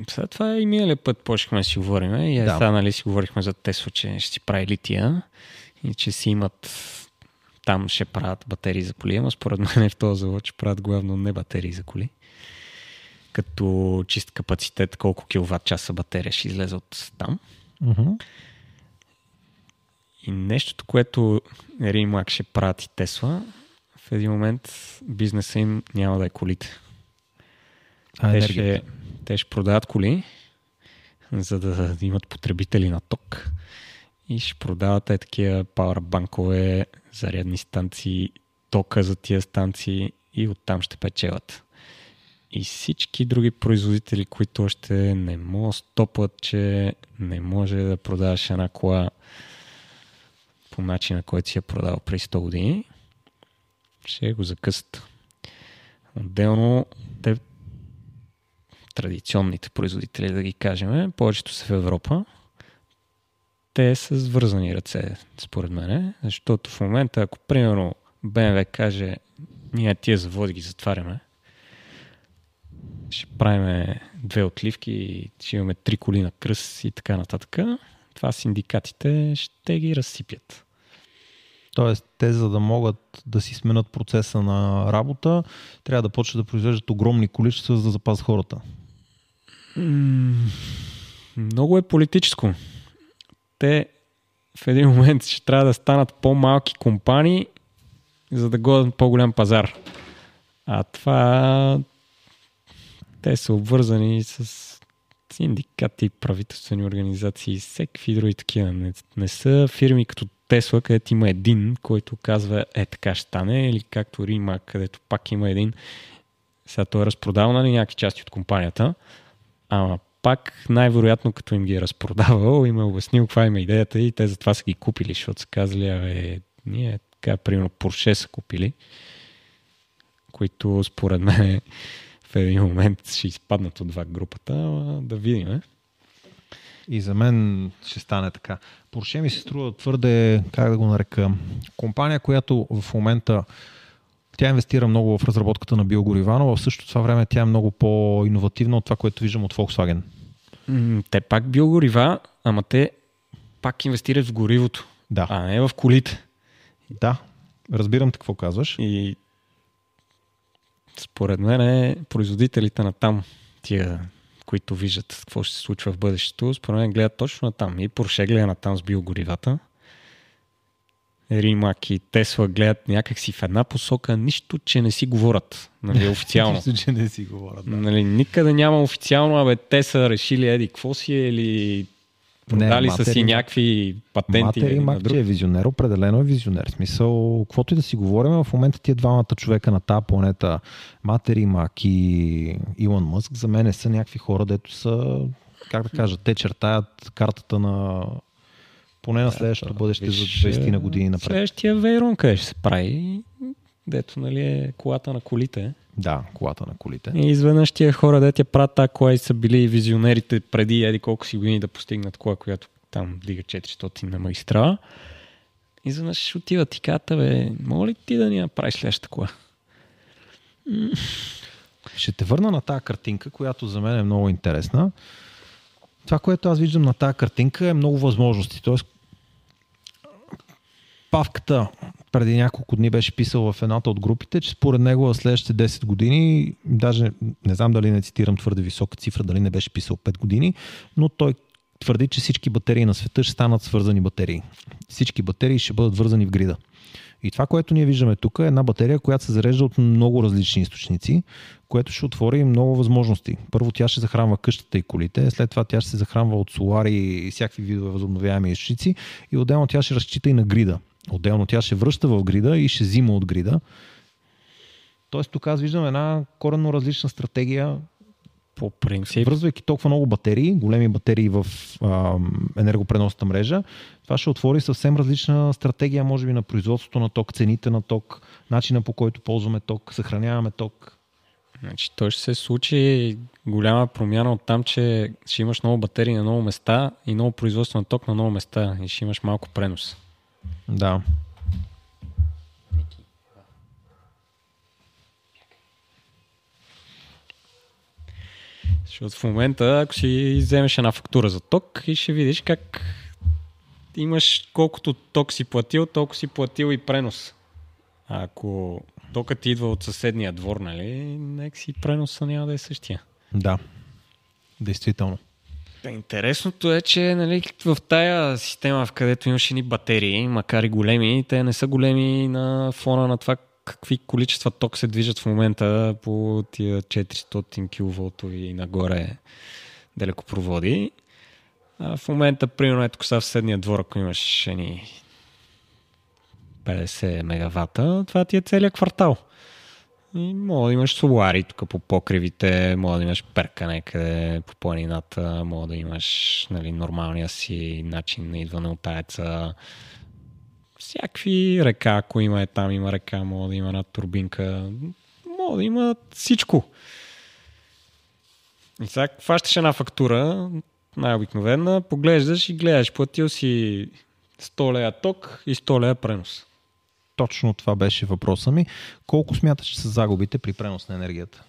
Сега това е и миналия път почнахме да си говорим. И е, Да. сега, нали, си говорихме за Тесла, че ще си прави лития и че си имат там ще правят батерии за коли, ама според мен в този завод ще правят главно не батерии за коли. Като чист капацитет, колко киловатт часа батерия ще излезе от там. Uh-huh. И нещото, което Rimac ще правят и Тесла, в един момент бизнеса им няма да е колите. А, Те енергията. ще, те ще продават коли, за да имат потребители на ток. И ще продават е такива пауърбанкове, зарядни станции, тока за тия станции и оттам ще печелят. И всички други производители, които още не могат стопват, че не може да продаваш една кола по начина, който си я продал преди 100 години, ще го закъсат. Отделно, те традиционните производители, да ги кажем, повечето са в Европа. Те са с вързани ръце, според мен, защото в момента, ако примерно BMW каже Ние тия заводи ги затваряме. Ще правим две отливки, ще имаме три коли на кръс и така нататък. Това синдикатите ще ги разсипят. Тоест, те за да могат да си сменят процеса на работа, трябва да почнат да произвеждат огромни количества, за да запазят хората. Много е политическо. Те в един момент ще трябва да станат по-малки компании, за да годят по-голям пазар. А това те са обвързани с синдикати, правителствени организации и всеки други такива. Не, не са фирми като Тесла, където има един, който казва е така ще стане, или както Рима, където пак има един. Сега той е разпродал нали, някакви части от компанията, ама пак най-вероятно като им ги е разпродавал, им е обяснил каква има идеята и те затова са ги купили, защото са казали, абе, ние така, примерно, Порше са купили, които според мен в един момент ще изпаднат от два групата, да видим. И за мен ще стане така. Порше ми се струва твърде, как да го нарека, компания, която в момента тя инвестира много в разработката на биогорива, но в същото това време тя е много по-инновативна от това, което виждам от Volkswagen. Те пак биогорива, ама те пак инвестират в горивото, да. а не в колите. Да, разбирам какво казваш. И според мен е производителите на там, тия, които виждат какво ще се случва в бъдещето, според мен гледат точно на там. И Porsche гледа на там с биогоривата. Римак и Тесла гледат някакси в една посока, нищо, че не си говорят, нали, официално. нищо, че не си говорят, да. Нали, никъде няма официално, абе, те са решили еди какво си е, или продали са си някакви патенти. Матери Мак, че е визионер, определено е визионер. Смисъл, каквото и да си говорим, в момента тия двамата човека на тази планета, Матери Мак и Илон Мъск, за мен са някакви хора, дето са, как да кажа, те чертаят картата на поне на следващото да, бъдеще за 20 на години напред. Следващия Вейрон къде ще се прави, дето нали е колата на колите. Да, колата на колите. И изведнъж тия хора, де тя правят тази кола са били визионерите преди еди колко си години да постигнат кола, която там дига 400 на магистрала. И изведнъж отиват и казват, бе, мога ли ти да ни направиш следващата кола? Ще те върна на тази картинка, която за мен е много интересна. Това, което аз виждам на тази картинка е много възможности. Тоест, Павката преди няколко дни беше писал в едната от групите, че според него в следващите 10 години, даже не знам дали не цитирам твърде висока цифра, дали не беше писал 5 години, но той твърди, че всички батерии на света ще станат свързани батерии. Всички батерии ще бъдат вързани в грида. И това, което ние виждаме тук е една батерия, която се зарежда от много различни източници, което ще отвори много възможности. Първо тя ще захранва къщата и колите, след това тя ще се захранва от солари и всякакви видове възобновяеми източници и отделно тя ще разчита и на грида. Отделно тя ще връща в грида и ще взима от грида. Тоест тук аз виждам една коренно различна стратегия по принцип. Връзвайки толкова много батерии, големи батерии в а, енергопреносната мрежа, това ще отвори съвсем различна стратегия, може би, на производството на ток, цените на ток, начина по който ползваме ток, съхраняваме ток. Значи, той ще се случи голяма промяна от там, че ще имаш много батерии на много места и много производство на ток на много места и ще имаш малко пренос. Да. Защото в момента, ако си вземеш една фактура за ток и ще видиш как имаш колкото ток си платил, толкова си платил и пренос. А ако токът идва от съседния двор, нали, нека си преноса няма да е същия. Да, действително. Интересното е, че нали, в тая система, в където имаш ни батерии, макар и големи, те не са големи на фона на това какви количества ток се движат в момента по тия 400 кВт и нагоре далекопроводи. А в момента, примерно, ето сега в съседния двор, ако имаш ни 50 мегавата, това ти е целият квартал. И мога да имаш солари тук по покривите, мога да имаш перка някъде по планината, мога да имаш нали, нормалния си начин на идване от аеца. Всякакви река, ако има е там, има река, мога да има една турбинка. Мога да има всичко. И сега фащаш една фактура, най-обикновена, поглеждаш и гледаш, платил си 100 лея ток и 100 лея пренос. Точно това беше въпроса ми. Колко смяташ, че са загубите при пренос на енергията?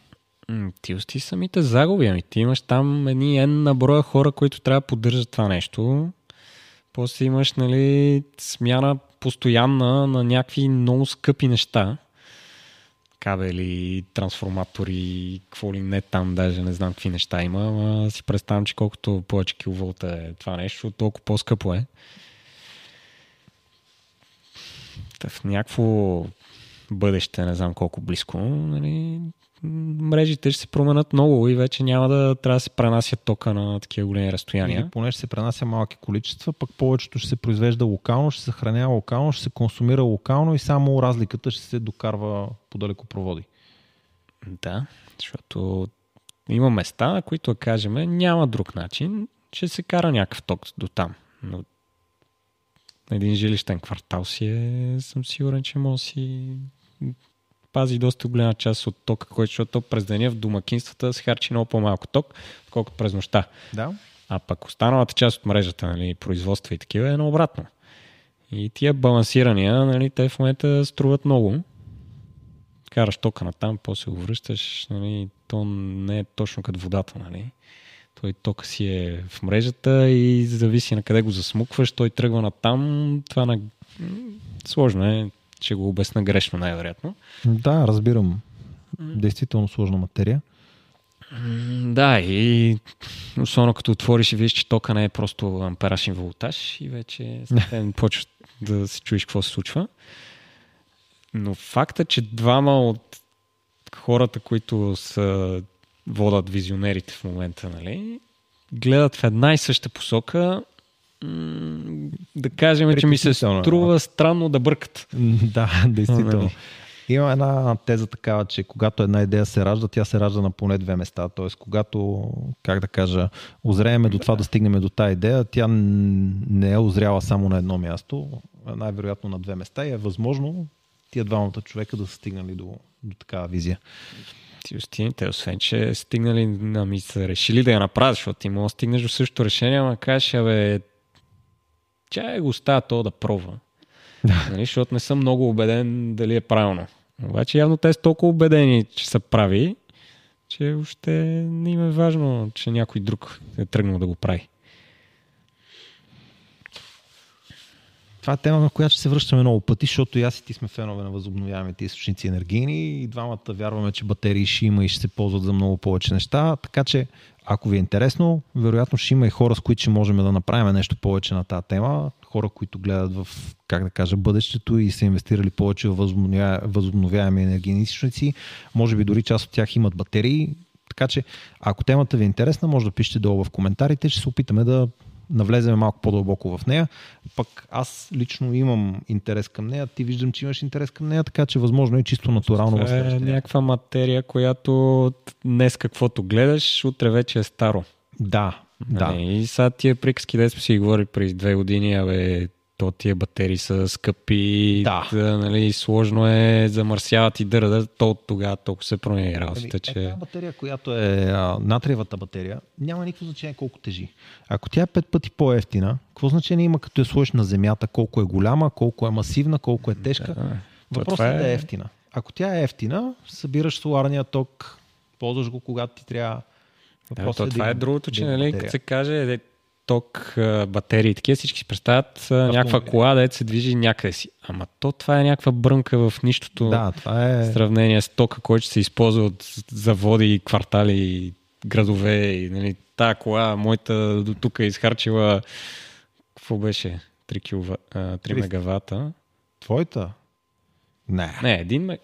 Ти усти самите загуби. Ами ти имаш там едни N на броя хора, които трябва да поддържат това нещо. После имаш, нали, смяна постоянна на някакви много скъпи неща. Кабели, трансформатори, какво ли не там, даже не знам какви неща има, ама си представям, че колкото повече киловолта е това нещо, толкова по-скъпо е. В някакво бъдеще, не знам колко близко, нали, мрежите ще се променят много и вече няма да трябва да се пренася тока на такива големи разстояния. Или поне ще се пренася малки количества, пък повечето ще се произвежда локално, ще се съхранява локално, ще се консумира локално и само разликата ще се докарва по далекопроводи. Да, защото има места, на които, да кажем, няма друг начин, ще се кара някакъв ток до там. Но един жилищен квартал си е, съм сигурен, че може си пази доста голяма част от тока, който, защото през деня в домакинствата се харчи много по-малко ток, отколкото през нощта. Да. А пък останалата част от мрежата, нали, производства и такива е наобратно. И тия балансирания, нали, те в момента струват много. Караш тока на там, после го връщаш, нали, то не е точно като водата, нали. Той тока си е в мрежата и зависи на къде го засмукваш, той тръгва на там. Това на... сложно е, ще го обясна грешно най-вероятно. Да, разбирам. Действително сложна материя. Да, и особено като отвориш и видиш, че тока не е просто ампераж и волтаж и вече съвсем почваш да се чуеш какво се случва. Но факта, че двама от хората, които са водат визионерите в момента, нали, гледат в една и съща посока, да кажем, че ми се е, струва странно да бъркат. Да, действително. Нали. Има една теза такава, че когато една идея се ражда, тя се ражда на поне две места. Тоест, когато, как да кажа, озрееме до това да стигнем до тази идея, тя не е озряла само на едно място, най-вероятно на две места и е възможно тия двамата човека да са стигнали до, до такава визия. Ти остините, освен че стигнали, ами са решили да я направят, защото ти може да стигнеш до същото решение, ама кажеш, абе, чай го оставя то да пробва. нали, защото не съм много убеден дали е правилно. Обаче явно те са толкова убедени, че са прави, че още не им е важно, че някой друг е тръгнал да го прави. Това е тема, на която ще се връщаме много пъти, защото и аз и ти сме фенове на възобновяемите източници енергийни и двамата вярваме, че батерии ще има и ще се ползват за много повече неща. Така че, ако ви е интересно, вероятно ще има и хора, с които ще можем да направим нещо повече на тази тема. Хора, които гледат в, как да кажа, бъдещето и са инвестирали повече в възобновя... възобновяеми енергийни източници. Може би дори част от тях имат батерии. Така че, ако темата ви е интересна, може да пишете долу в коментарите. Ще се опитаме да навлеземе малко по-дълбоко в нея. Пък аз лично имам интерес към нея, ти виждам, че имаш интерес към нея, така че възможно е чисто натурално Това е някаква материя, която днес каквото гледаш, утре вече е старо. Да, да. Нали, И сега тия приказки, де сме си ги говорили преди две години, абе, то тия батерии са скъпи, Да. нали, сложно е, замърсяват и дърдат, то от тогава толкова се промени работата, Еми, че... е, тази батерия, която е а, натриевата батерия, няма никакво значение колко тежи. Ако тя е пет пъти по-ефтина, какво значение има като я сложиш на земята, колко е голяма, колко е масивна, колко е тежка? Да. Въпросът е да е- е ефтина. Ако тя е ефтина, събираш соларния ток, ползваш го когато ти трябва. Да, Въпросът то, да това е има- другото, да че нали, като се каже е, ток, батерии, такива всички си представят а, някаква Автомобили. кола, да се движи някъде си. Ама то това е някаква брънка в нищото. Да, това е... в сравнение с тока, който се използва от заводи, квартали, градове. И, нали, тая кола, моята до тук е изхарчила какво беше? 3, килова, а, 3 Триста. мегавата. Твоята? Не. Не, един мег...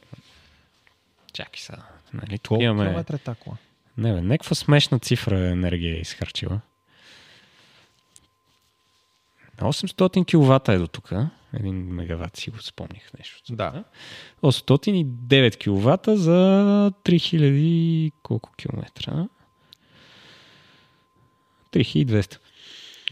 Чакай сега. Нали, тук Колко имаме... километра е тази кола? Не, бе, някаква смешна цифра енергия е изхарчила. 800 киловата е до тук. Един мегаватт си го спомних нещо. Да. 809 киловата за 3000 колко километра? 3200.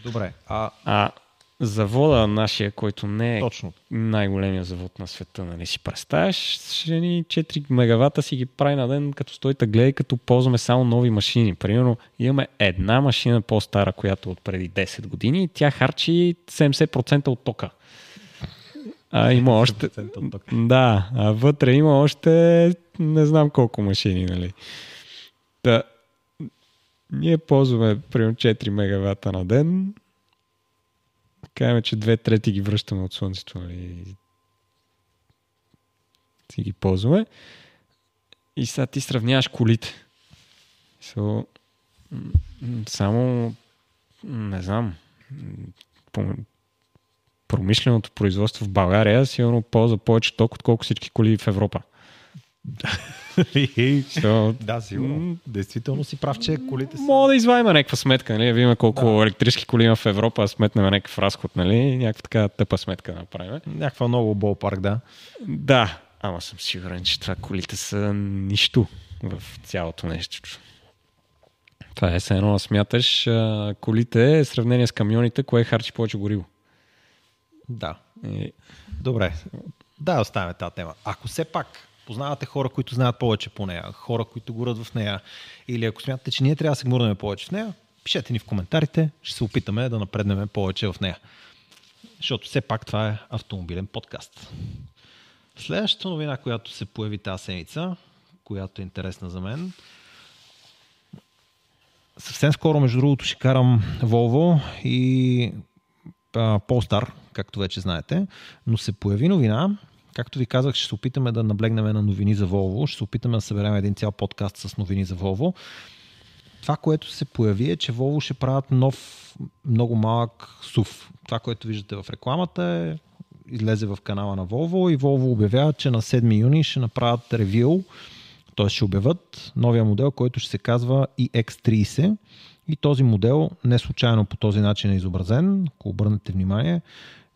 Добре. А, А завода нашия, който не е точно. най-големия завод на света, нали си представяш, ще ни 4 мегавата си ги прави на ден, като стоите гледай, като ползваме само нови машини. Примерно имаме една машина по-стара, която е от преди 10 години и тя харчи 70% от тока. А има още... Да, а вътре има още не знам колко машини, нали. Да, ние ползваме примерно 4 мегавата на ден. Казваме, че две трети ги връщаме от Слънцето, нали. Си ги ползваме. И сега ти сравняваш колите. So, само, не знам, промишленото производство в България сигурно ползва повече ток, отколко всички коли в Европа. да, сигурно. Действително си прав, че колите са... Мога да извадим някаква сметка, нали? Видим колко да. електрически коли има в Европа, сметнем някакъв разход, нали? Някаква така тъпа сметка да направим. Някаква много болпарк, да. Да, ама съм сигурен, че това колите са нищо в цялото нещо. Това е все едно да смяташ а, колите в сравнение с камионите, кое харчи повече гориво. Да. И... Добре. Да, оставяме тази тема. Ако все пак познавате хора, които знаят повече по нея, хора, които горят в нея, или ако смятате, че ние трябва да се гмурнем повече в нея, пишете ни в коментарите, ще се опитаме да напреднем повече в нея. Защото все пак това е автомобилен подкаст. Следващата новина, която се появи тази седмица, която е интересна за мен, съвсем скоро, между другото, ще карам Volvo и Polestar, както вече знаете, но се появи новина, Както ви казах, ще се опитаме да наблегнем на новини за Volvo, ще се опитаме да съберем един цял подкаст с новини за Volvo. Това, което се появи е, че Volvo ще правят нов, много малък SUV. Това, което виждате в рекламата е излезе в канала на Volvo и Volvo обявява, че на 7 юни ще направят ревил, т.е. ще обявят новия модел, който ще се казва EX30 и този модел не случайно по този начин е изобразен, ако обърнете внимание,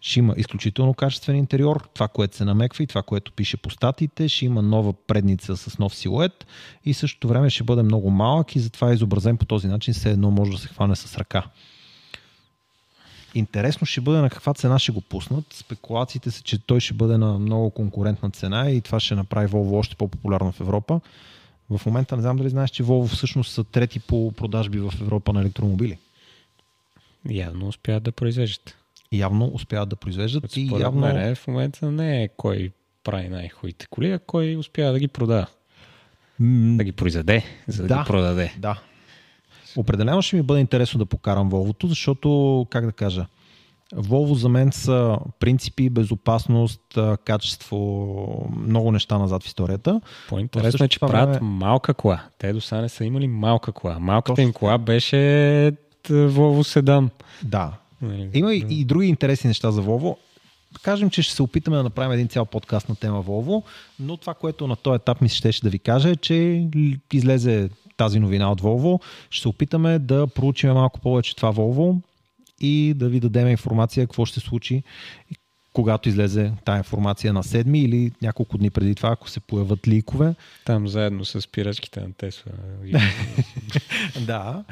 ще има изключително качествен интериор, това, което се намеква и това, което пише по статите, ще има нова предница с нов силует и същото време ще бъде много малък и затова е изобразен по този начин, все едно може да се хване с ръка. Интересно ще бъде на каква цена ще го пуснат. Спекулациите са, че той ще бъде на много конкурентна цена и това ще направи Volvo още по-популярно в Европа. В момента не знам дали знаеш, че Volvo всъщност са трети по продажби в Европа на електромобили. Явно успяват да произвеждат. Явно успяват да произвеждат и явно... Мене, в момента не е кой прави най-хубавите коли, а кой успява да ги продава. Да ги произведе, за да, да ги продаде. Да. Определено ще ми бъде интересно да покарам Volvo, защото, как да кажа, Volvo за мен са принципи, безопасност, качество, много неща назад в историята. По-интересно е, че правят време... малка кола. Те до сега не са имали малка кола. Малката Точно. им кола беше Volvo Sedan. Да. Нали? Има и, и други интересни неща за Volvo. Кажем, че ще се опитаме да направим един цял подкаст на тема Volvo, но това, което на този етап ми ще, ще да ви кажа е, че излезе тази новина от Volvo. Ще се опитаме да проучим малко повече това Volvo и да ви дадем информация какво ще случи когато излезе тази информация на седми или няколко дни преди това, ако се появят ликове. Там заедно с спирачките на Тесла. да.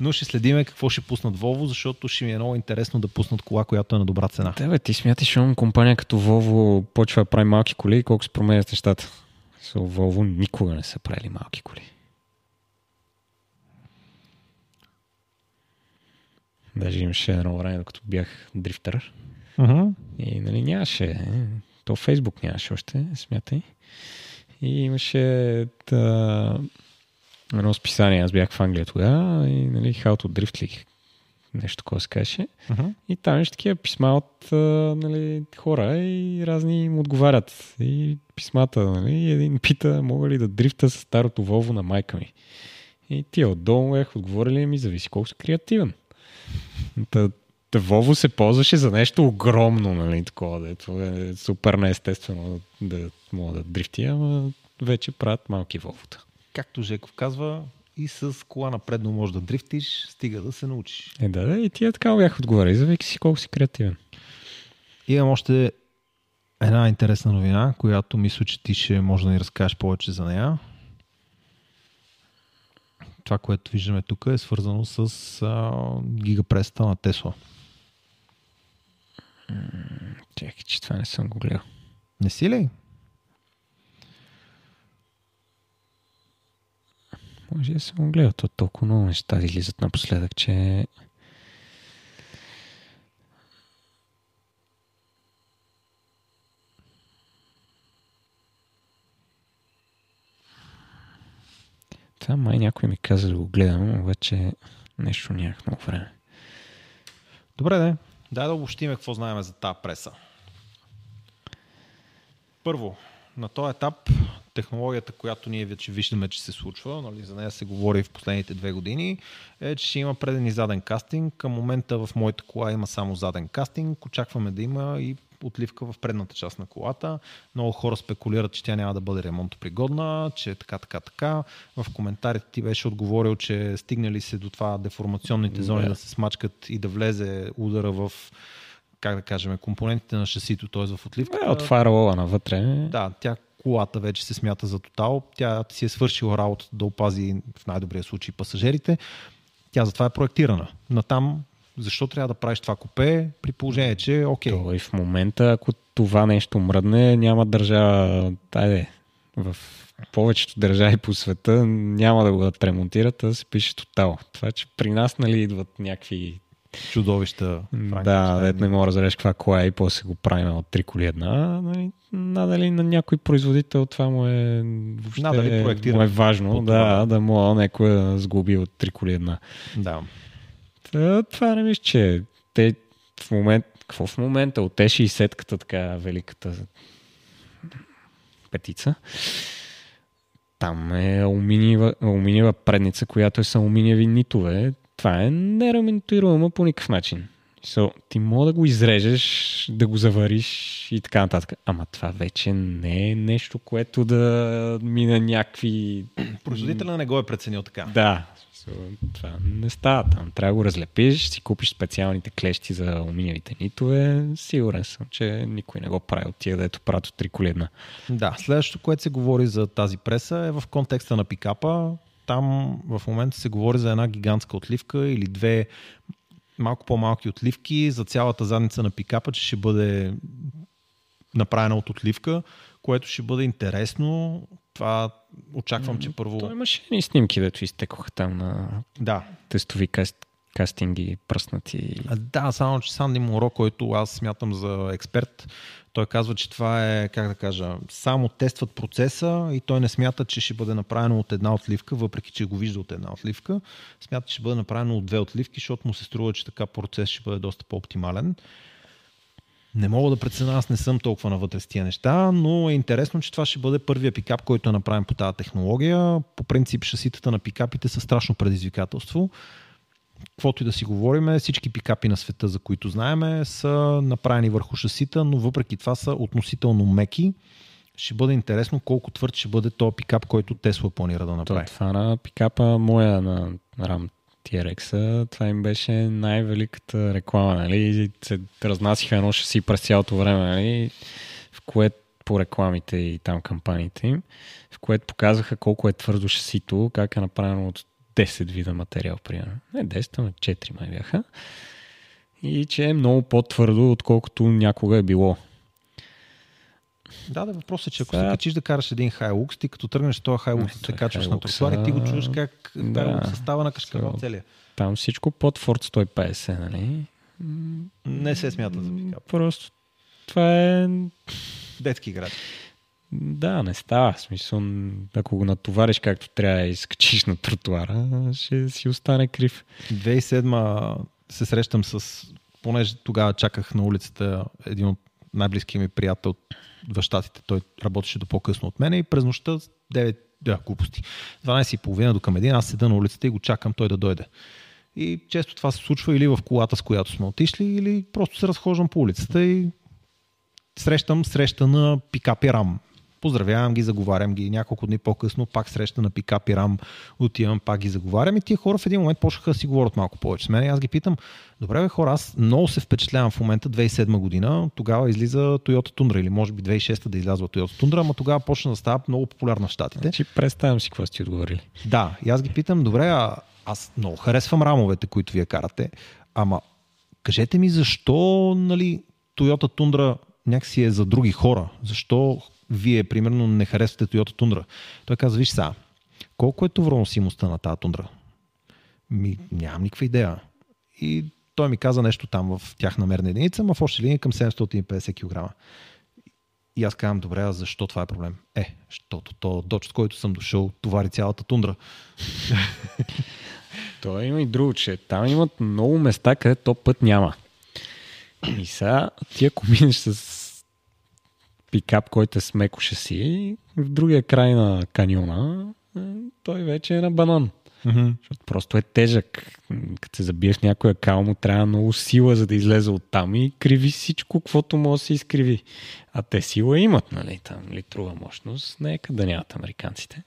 Но ще следиме какво ще пуснат Volvo, защото ще ми е много интересно да пуснат кола, която е на добра цена. Да, бе, ти смяташ, че компания като Volvo почва да прави малки коли и колко се променят нещата. So, Volvo никога не са правили малки коли. Даже имаше едно време, докато бях дрифтър. Uh-huh. И нали, нямаше. То Фейсбук нямаше още, смятай. И имаше да, едно списание, аз бях в Англия тогава и нали, How to Drift ли, нещо такова се каже. Uh-huh. И там ще такива писма от нали, хора и разни им отговарят. И писмата, нали, един пита, мога ли да дрифта с старото Volvo на майка ми. И тия отдолу бях отговорили ми, зависи колко си креативен. Та, Volvo се ползваше за нещо огромно, нали, такова, дето е супер неестествено да мога да дрифти, ама вече правят малки Volvo-та. Както Жеков казва, и с кола напредно може да дрифтиш, стига да се научиш. Е, да, да, и тия така бях отговори, зависи си колко си креативен. Имам още една интересна новина, която мисля, че ти ще може да ни разкажеш повече за нея. Това, което виждаме тук е свързано с а, гигапреста на Тесла. Чакай, че това не съм го гледал. Не си ли? Може да се го гледа. Толкова много неща излизат напоследък, че... Това май някой ми каза да го гледам, обаче нещо нямах много време. Добре, да. Дай да обобщиме какво знаем за тази преса. Първо, на този етап технологията, която ние вече виждаме, че се случва, нали, за нея се говори в последните две години, е, че ще има преден и заден кастинг. Към момента в моята кола има само заден кастинг. Очакваме да има и отливка в предната част на колата. Много хора спекулират, че тя няма да бъде ремонтопригодна, че така, така, така. В коментарите ти беше отговорил, че стигнали се до това деформационните зони да, да се смачкат и да влезе удара в как да кажем, компонентите на шасито, т.е. в отливка. Е, от фаервола навътре. Да, тя колата вече се смята за тотал. Тя си е свършила работата да опази в най-добрия случай пасажирите. Тя затова е проектирана. Натам защо трябва да правиш това купе, при положение, че окей. Okay. и в момента, ако това нещо мръдне, няма държава, тайде, в повечето държави по света няма да го ремонтират, а се пише тотал. Това, че при нас нали, идват някакви чудовища. Да, дет не мога да разбереш каква кола е и после го правим от три коли една. Нали, надали на някой производител това му е въобще надали му е важно да, да му някой да сглоби от три коли една. Да. Та, това не мисля, че те в момент, какво в момента от T60-ката, така великата петица, там е алуминиева, алуминиева предница, която е с алуминиеви нитове. Това е неремонтируемо по никакъв начин. So, ти мога да го изрежеш, да го завариш и така нататък. Ама това вече не е нещо, което да мине някакви... Производителя не го е преценил така. Да, So, това не става там. Трябва да го разлепиш, си купиш специалните клещи за алуминиевите нитове. Сигурен съм, че никой не го прави от тия, дето правят от три коледна. Да, следващото, което се говори за тази преса е в контекста на пикапа. Там в момента се говори за една гигантска отливка или две малко по-малки отливки за цялата задница на пикапа, че ще бъде направена от отливка, което ще бъде интересно. Това очаквам, че първо... Той имаше и снимки, дето изтекоха там на да. тестови каст, кастинги, пръснати. Да, само че Санди Моро, който аз смятам за експерт, той казва, че това е, как да кажа, само тестват процеса и той не смята, че ще бъде направено от една отливка, въпреки че го вижда от една отливка. Смята, че ще бъде направено от две отливки, защото му се струва, че така процес ще бъде доста по-оптимален. Не мога да преценя, аз не съм толкова навътре с тия неща, но е интересно, че това ще бъде първия пикап, който е направен по тази технология. По принцип шаситата на пикапите са страшно предизвикателство. Каквото и да си говорим, всички пикапи на света, за които знаеме, са направени върху шасита, но въпреки това са относително меки. Ще бъде интересно колко твърд ще бъде този пикап, който Тесла планира да направи. Това на пикапа моя на Ram TRX, това им беше най-великата реклама, нали? Се разнасиха едно шаси през цялото време, нали? В което по рекламите и там кампаниите им, в което показваха колко е твърдо шасито, как е направено от 10 вида материал, примерно. Не 10, ама 4 май бяха. И че е много по-твърдо, отколкото някога е било. Да, да, въпросът е, че ако се качиш да караш един Hilux, ти като тръгнеш този Hilux, се качваш на тротуар и ти го чуваш как да, състава на кашкавал целия. Там всичко под Ford 150, нали? Не се смята за пикап. Просто това е... Детски град. Да, не става. В смисъл, ако го натовариш както трябва и скачиш на тротуара, ще си остане крив. 2007 се срещам с, понеже тогава чаках на улицата един от най-близкия ми приятел в Штатите. Той работеше до по-късно от мен и през нощта 9, да, глупости. 12.30 до към един, аз седа на улицата и го чакам той да дойде. И често това се случва или в колата, с която сме отишли, или просто се разхождам по улицата и срещам среща на пикап и рам. Поздравявам ги, заговарям ги. Няколко дни по-късно пак среща на пикап и рам. Отивам, пак ги заговарям. И тия хора в един момент почнаха да си говорят малко повече с мен. И аз ги питам, добре, бе, хора, аз много се впечатлявам в момента, 2007 година. Тогава излиза Toyota Tundra или може би 2006 да излязва Toyota Tundra, ама тогава почна да става много популярна в Штатите. Значи, представям си какво сте отговорили. Да, и аз ги питам, добре, а аз много харесвам рамовете, които вие карате, ама кажете ми защо нали, Toyota Tundra някакси е за други хора. Защо вие, примерно, не харесвате Toyota Tundra? Той каза, виж сега, колко е товроносимостта на тази тундра? Ми, нямам никаква идея. И той ми каза нещо там в тяхна мерна единица, ма в още линия към 750 кг. И аз казвам, добре, а защо това е проблем? Е, защото то доч, с който съм дошъл, товари цялата тундра. То има и друго, че там имат много места, където то път няма. И сега ти ако минеш с пикап, който е с меко шаси, в другия край на каньона, е, той вече е на банан. Mm-hmm. Защото просто е тежък. Като се забиеш някоя кал, му трябва много сила, за да излезе от там и криви всичко, каквото може да се изкриви. А те сила имат, нали, там литрова мощност. Нека да нямат американците.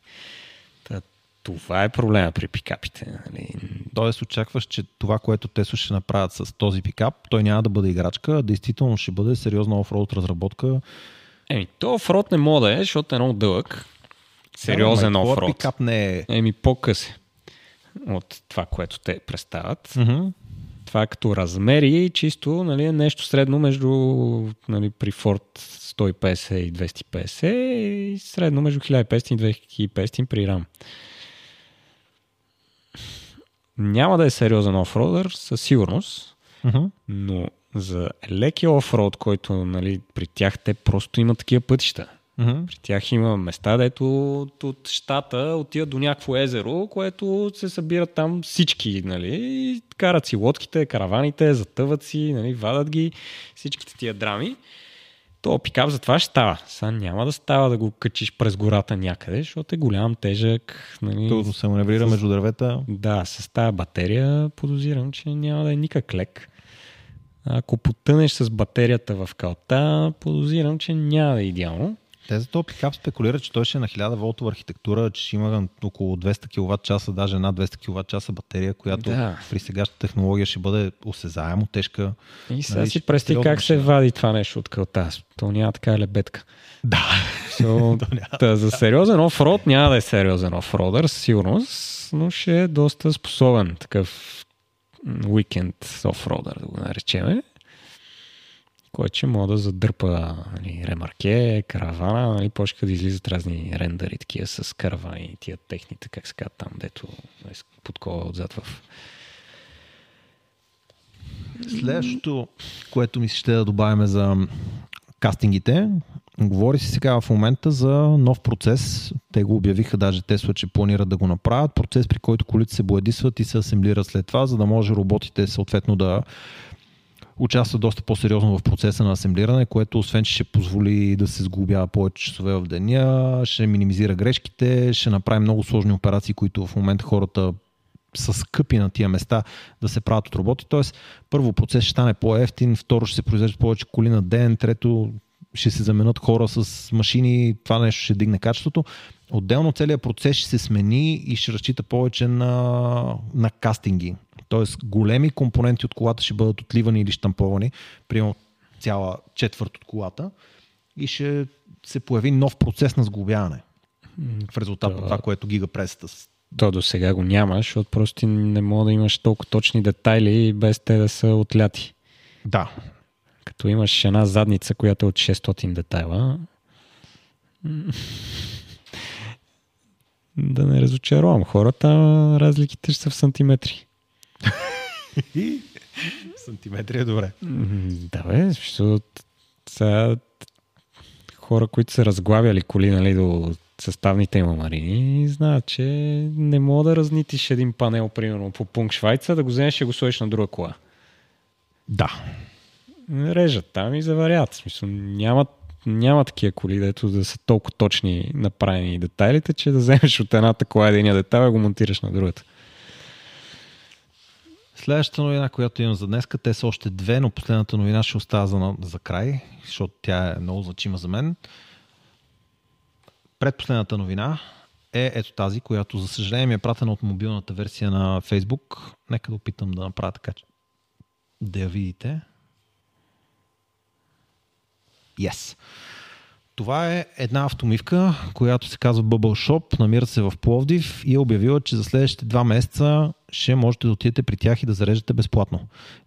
Та, това е проблема при пикапите. Нали. Тоест очакваш, че това, което те ще направят с този пикап, той няма да бъде играчка, а действително ще бъде сериозна офроуд разработка. Еми, то офроуд не може да е, защото е много дълъг. Сериозен да, офроуд. пикап не е. Еми, по-къс от това, което те представят. Mm-hmm. Това е като размери, чисто нали, е нещо средно между нали, при Ford 150 и 250 и средно между 1500 и 2500 при RAM. Няма да е сериозен офродър, със сигурност, Mm-hmm. но за леки офроуд, който нали, при тях те просто имат такива пътища. Mm-hmm. При тях има места, дето от, от щата отиват до някакво езеро, което се събират там всички, нали, и карат си лодките, караваните, затъват си, нали, вадат ги, всичките тия драми. То пикап за това ще става. Сега няма да става да го качиш през гората някъде, защото е голям, тежък. Нали, Трудно се маневрира с- между дървета. да, с тази батерия подозирам, че няма да е никак лек. Ако потънеш с батерията в калта, подозирам, че няма да е идеално. Те за този пикап спекулират, че той ще е на 1000 волтова архитектура, че ще има около 200 кВт часа, даже над 200 кВт часа батерия, която Да. при сегашната технология ще бъде осезаемо тежка. И сега Нали, си сериозна как се вади това нещо от калта. То няма така лебедка. Да. So, та, за сериозен офрод няма да е сериозен офродър, сигурност, но ще е доста способен такъв уикенд офродър, да го наречеме. Който ще може да задърпа нали, ремарке, каравана, нали, почка да излизат разни рендъри такива с каравани, тия техните, как се казва там, дето е с подкова отзад в... Следващото, което ми се ще да добавяме за кастингите, говори се сега в момента за нов процес. Те го обявиха даже Тесла, че планират да го направят. Процес, при който колите се боядисват и се асемблират след това, за да може роботите съответно да участват доста по-сериозно в процеса на асемблиране, което освен, че ще позволи да се сглобява повече часове в деня, ще минимизира грешките, ще направи много сложни операции, които в момента хората са скъпи на тия места да се правят от роботи. Тоест, първо процес ще стане по-ефтин, второ ще се произвеждат повече коли на ден, трето ще се заменят хора с машини, това нещо ще дигне качеството. Отделно целият процес ще се смени и ще разчита повече на, на кастинги. Тоест, големи компоненти от колата ще бъдат отливани или штамповани, примерно цяла четвърт от колата и ще се появи нов процес на сглобяване в резултат на това, което гига пресата с То до сега го няма, защото просто не мога да имаш толкова точни детайли без те да са отляти. Да, Като имаш една задница, която е от 600 детайла, да не разочаровам хората, разликите ще са в сантиметри. сантиметри е добре. Да бе, защото сега хора, които са разглавяли коли нали, до съставните им амарини, знаят, че не мога да разнитиш един панел, примерно, по пункт Швайца, да го вземеш и го сложиш на друга кола. Да. Режат там и заварят. В смисъл, няма, няма такива коли, дето да са толкова точни направени детайлите, че да вземеш от едната кола единия детайл и го монтираш на другата. Следващата новина, която имам за днес, те са още две, но последната новина ще остава за, за край, защото тя е много значима за мен. Предпоследната новина е ето тази, която за съжаление ми е пратена от мобилната версия на Facebook. Нека да опитам да направя така, че да я видите. Yes. Това е една автомивка, която се казва Bubble Shop, намира се в Пловдив и е обявила, че за следващите два месеца ще можете да отидете при тях и да зареждате безплатно.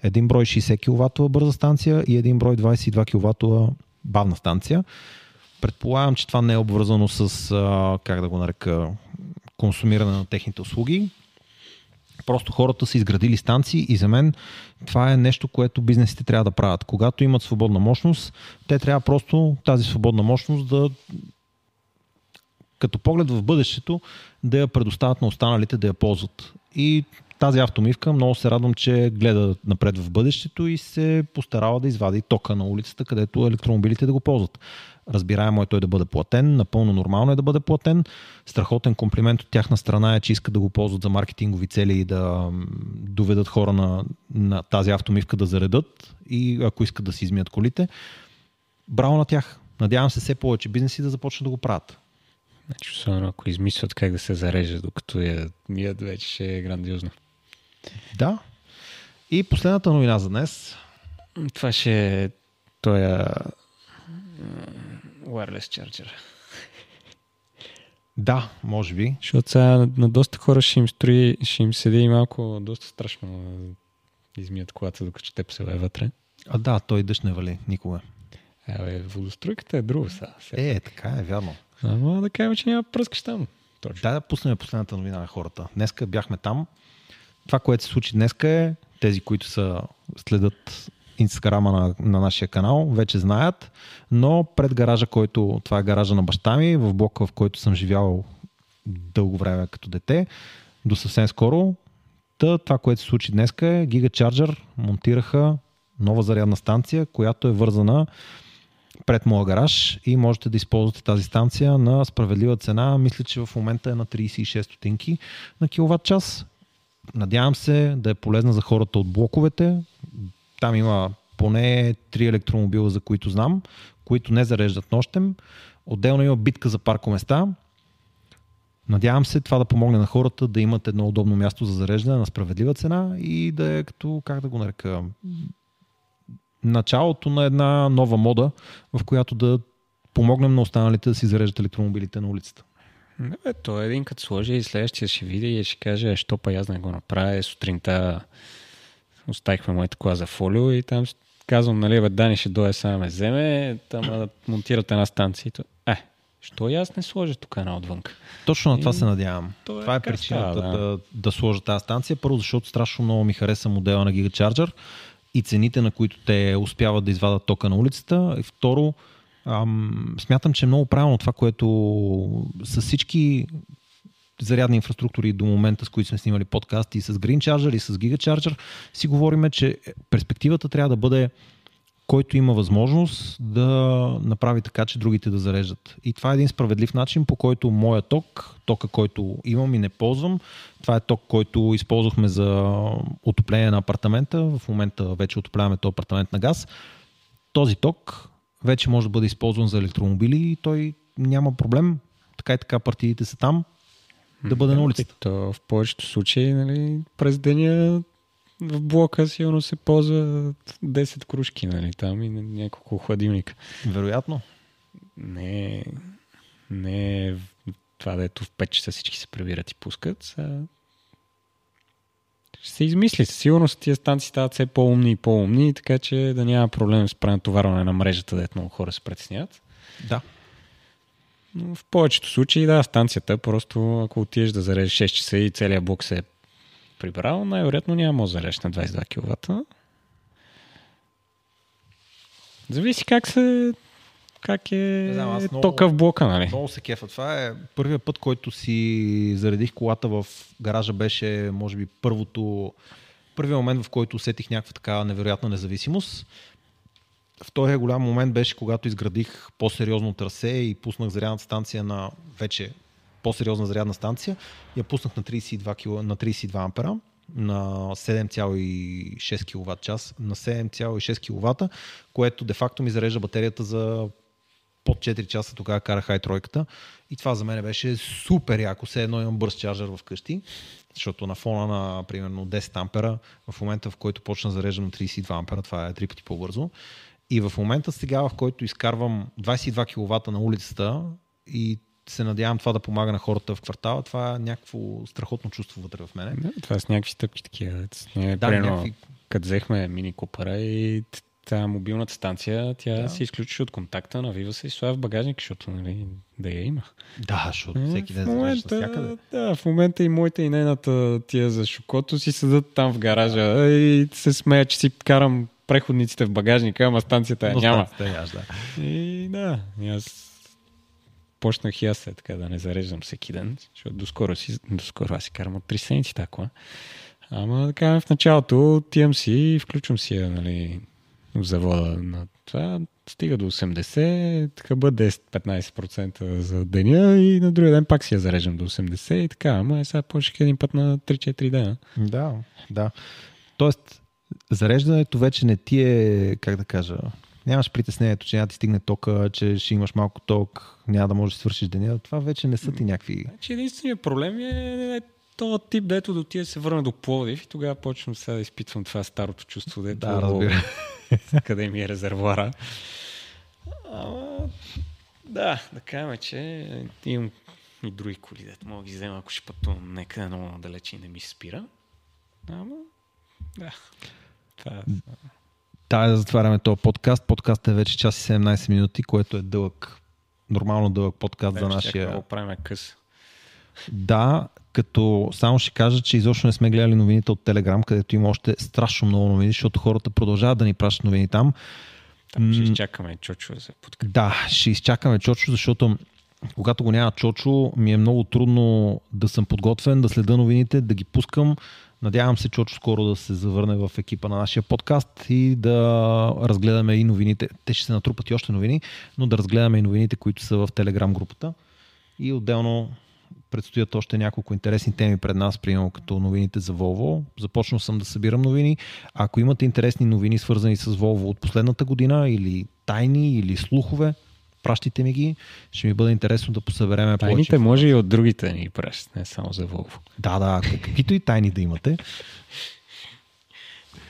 Един брой 60 кВт бърза станция и един брой 22 кВт бавна станция. Предполагам, че това не е обвързано с, как да го нарека, консумиране на техните услуги. Просто хората са изградили станции и за мен това е нещо, което бизнесите трябва да правят. Когато имат свободна мощност, те трябва просто тази свободна мощност да като поглед в бъдещето да я предоставят на останалите да я ползват. И тази автомивка много се радвам, че гледа напред в бъдещето и се постарава да извади тока на улицата, където електромобилите да го ползват. Разбираемо е той да бъде платен, напълно нормално е да бъде платен. Страхотен комплимент от тяхна страна е, че искат да го ползват за маркетингови цели и да доведат хора на, на тази автомивка да заредат и ако искат да си измият колите. Браво на тях! Надявам се все повече бизнеси да започнат да го правят. Значи, особено ако измислят как да се зарежда, докато я мият, вече ще е грандиозно. Да. И последната новина за днес. Това ще е тоя wireless charger. Да, може би. Защото сега на доста хора ще им строи, ще им седи и малко доста страшно измият колата, докато теб се е вътре. А да, той дъжд не вали никога. Абе, водостройката е друго сега. Е, така е, вярно. Ама да кажем, че няма пръскаш там. Точно. Да, да пуснем последната новина на хората. Днеска бяхме там. Това, което се случи днеска е, тези, които са следят инстаграма на, на нашия канал, вече знаят, но пред гаража, който, това е гаража на баща ми, в блока, в който съм живял дълго време като дете, до съвсем скоро, Та, това, което се случи днес е Gigacharger монтираха нова зарядна станция, която е вързана пред моя гараж и можете да използвате тази станция на справедлива цена. Мисля, че в момента е на 36 стотинки на киловатт час. Надявам се да е полезна за хората от блоковете. Там има поне 3 електромобила, за които знам, които не зареждат нощем. Отделно има битка за паркоместа. Надявам се това да помогне на хората да имат едно удобно място за зареждане на справедлива цена и да е като, как да го нарека, началото на една нова мода, в която да помогнем на останалите да си зареждат електромобилите на улицата. Не, то е един като сложи и следващия ще види и ще каже, що па аз не го направя. Сутринта оставихме моята кола за фолио и там казвам, нали, бе, Дани ще дойде сега ме вземе, там да монтират една станция. Е, що и аз не сложа тук една отвън? Точно на това и... се надявам. Това е, това е причината да. Да, да сложа тази станция. Първо, защото страшно много ми хареса модела на Gigacharger и цените, на които те успяват да извадат тока на улицата. И второ, ам, смятам, че е много правилно това, което с всички зарядни инфраструктури до момента, с които сме снимали подкасти, и с Green Charger, и с Giga Charger, си говориме, че перспективата трябва да бъде който има възможност да направи така, че другите да зареждат. И това е един справедлив начин, по който моя ток, тока, който имам и не ползвам, това е ток, който използвахме за отопление на апартамента. В момента вече отопляваме този апартамент на газ. Този ток вече може да бъде използван за електромобили и той няма проблем. Така и така партиите са там да бъде на улицата. То в повечето случаи нали, през деня в блока сигурно се ползва 10 кружки, нали, там и няколко хладилника. Вероятно. Не, не е това, дето в 5 часа всички се прибират и пускат. А... Ще се измисли. Със сигурност тия станции стават все по-умни и по-умни, така че да няма проблем с пренатоварване на мрежата, дето много хора се притесняват. Да. Но в повечето случаи, да, станцията просто, ако отидеш да зарежеш 6 часа и целият блок се е прибрал, най-вероятно няма да зарежеш на 22 кВт. Зависи как се как е знам, много, тока в блока, нали? Много се кефа. Това е първият път, който си заредих колата в гаража беше, може би, първото, първият момент, в който усетих някаква така невероятна независимост. Втория голям момент беше, когато изградих по-сериозно трасе и пуснах зарядната станция на вече по-сериозна зарядна станция. Я пуснах на 32, кил... на 32 ампера на 7,6 кВт час, на 7,6 кВт, което де-факто ми зарежда батерията за под 4 часа, тогава карах i тройката. И това за мен беше супер яко. Все едно имам бърз чарджер вкъщи, защото на фона на примерно 10 ампера, в момента в който почна да зареждам на 32 ампера, това е три пъти по-бързо. И в момента сега, в който изкарвам 22 кВт на улицата и се надявам това да помага на хората в квартала, това е някакво страхотно чувство вътре в мене. Да, това с някакви стъпки такива. Не, да, някакви... Като взехме мини купара и Тя мобилната станция, тя Да. се изключи от контакта, навива се и слага в багажник, защото нали, да я има. Да, защото Е, всеки ден момента, навсякъде. да, в момента и моята и нейната тия за шокото си седат там в гаража и се смея, че си карам преходниците в багажника, ама станцията я Но няма. станцията да. И да, и аз почнах и аз е така да не зареждам всеки ден, защото доскоро, си, доскоро аз си карам от 3 седмици такова. Ама кажем в началото отивам си и включвам си я, нали, в завода на това, стига до 80, така бъде 10-15% за деня и на другия ден пак си я зареждам до 80 и така, ама е сега почнах един път на 3-4 дена. Да, да. Тоест, зареждането вече не ти е, как да кажа, нямаш притеснението, че няма да ти стигне тока, че ще имаш малко ток, няма да можеш да свършиш деня. Това вече не са ти някакви... Значи единственият проблем е, е този тип, дето до тия се върна до Пловдив и тогава почвам сега да изпитвам това старото чувство, дето Да, разбира. къде ми е резервуара. Ама, да, да кажем, че имам и други коли, дето мога да ги взема, ако ще пътувам някъде много далече и не ми се спира. Ама, да. Е. Тая да затваряме този подкаст. Подкастът е вече час и 17 минути, което е дълъг, нормално дълъг подкаст за нашия... Да го правим къс. Да, като само ще кажа, че изобщо не сме гледали новините от Телеграм, където има още страшно много новини, защото хората продължават да ни пращат новини там. Там ще изчакаме Чочо да се подкрепи. Да, ще изчакаме Чочо, защото когато го няма Чочо, ми е много трудно да съм подготвен, да следа новините, да ги пускам. Надявам се Чочо скоро да се завърне в екипа на нашия подкаст и да разгледаме и новините. Те ще се натрупат и още новини, но да разгледаме и новините, които са в Телеграм групата. И отделно предстоят още няколко интересни теми пред нас, примерно като новините за Volvo. Започнал съм да събирам новини. Ако имате интересни новини, свързани с Volvo от последната година или тайни, или слухове, пращайте ми ги. Ще ми бъде интересно да посъбереме Тайните повече. може и от другите ни пращат, не само за Волво. Да, да, каквито и тайни да имате.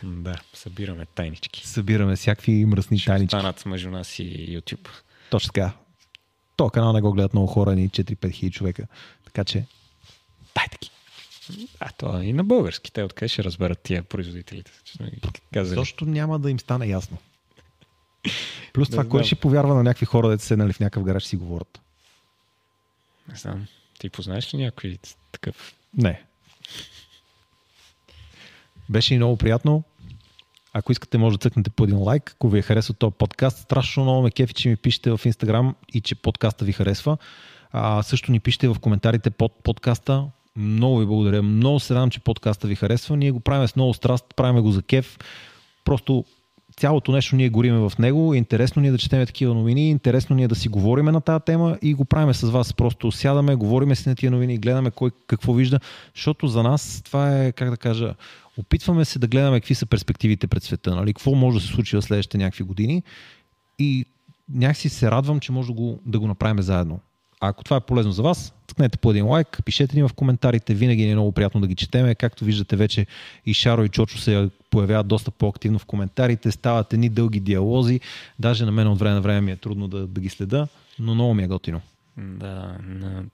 Да, събираме тайнички. Събираме всякакви мръсни тайнички. Станат между нас и YouTube. Точно така. То канал не го гледат много хора, ни 4-5 хиляди човека. Така че, дайте ги. А, то и на български. Те откъде ще разберат тия производителите? Казали. Защото няма да им стане ясно. Плюс това, Не кой знам. ще повярва на някакви хора, дето седнали в някакъв гараж си говорят? Не знам. Ти познаеш ли някой такъв? Не. Беше и много приятно. Ако искате, може да цъкнете по един лайк. Ако ви е харесал този подкаст, страшно много ме кефи, че ми пишете в Инстаграм и че подкаста ви харесва. А, също ни пишете в коментарите под подкаста. Много ви благодаря. Много се радвам, че подкаста ви харесва. Ние го правим с много страст, правим го за кеф. Просто цялото нещо ние гориме в него. Интересно ни е да четем такива новини, интересно ни е да си говориме на тази тема и го правим с вас. Просто сядаме, говориме си на тия новини, гледаме кой какво вижда, защото за нас това е, как да кажа, опитваме се да гледаме какви са перспективите пред света, нали? какво може да се случи в следващите някакви години и някакси се радвам, че може да го, да го направим заедно. А ако това е полезно за вас, цъкнете по един лайк, пишете ни в коментарите, винаги ни е много приятно да ги четеме. Както виждате вече и Шаро и Чочо се появяват доста по-активно в коментарите, стават едни дълги диалози. Даже на мен от време на време ми е трудно да, да ги следа, но много ми е готино. Да, на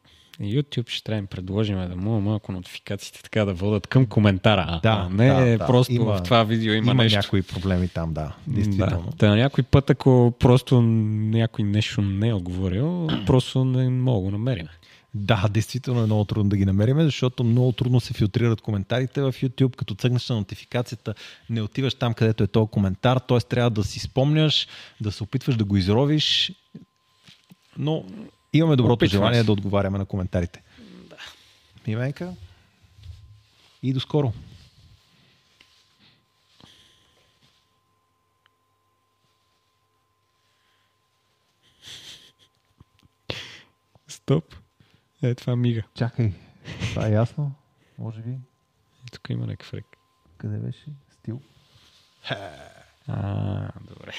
YouTube ще трябва да им предложим да му малко нотификациите така да водят към коментара. Да, а не да, да. просто Има- в това видео има, Има нещо. някои проблеми там, да, действително. Да. На някой път, ако просто някой нещо не е отговорил, просто не мога да го намерим. Да, действително е много трудно да ги намерим, защото много трудно се филтрират коментарите в YouTube. Като цъгнеш на нотификацията, не отиваш там, където е този коментар, т.е. трябва да си спомняш, да се опитваш да го изровиш. Но имаме доброто Опитвам желание се. да отговаряме на коментарите. Да. Мименка. И до скоро. Стоп. Е, това мига. Чакай. Това е ясно? Може би. Тук има някакъв рек. Къде беше? Стил. А, добре.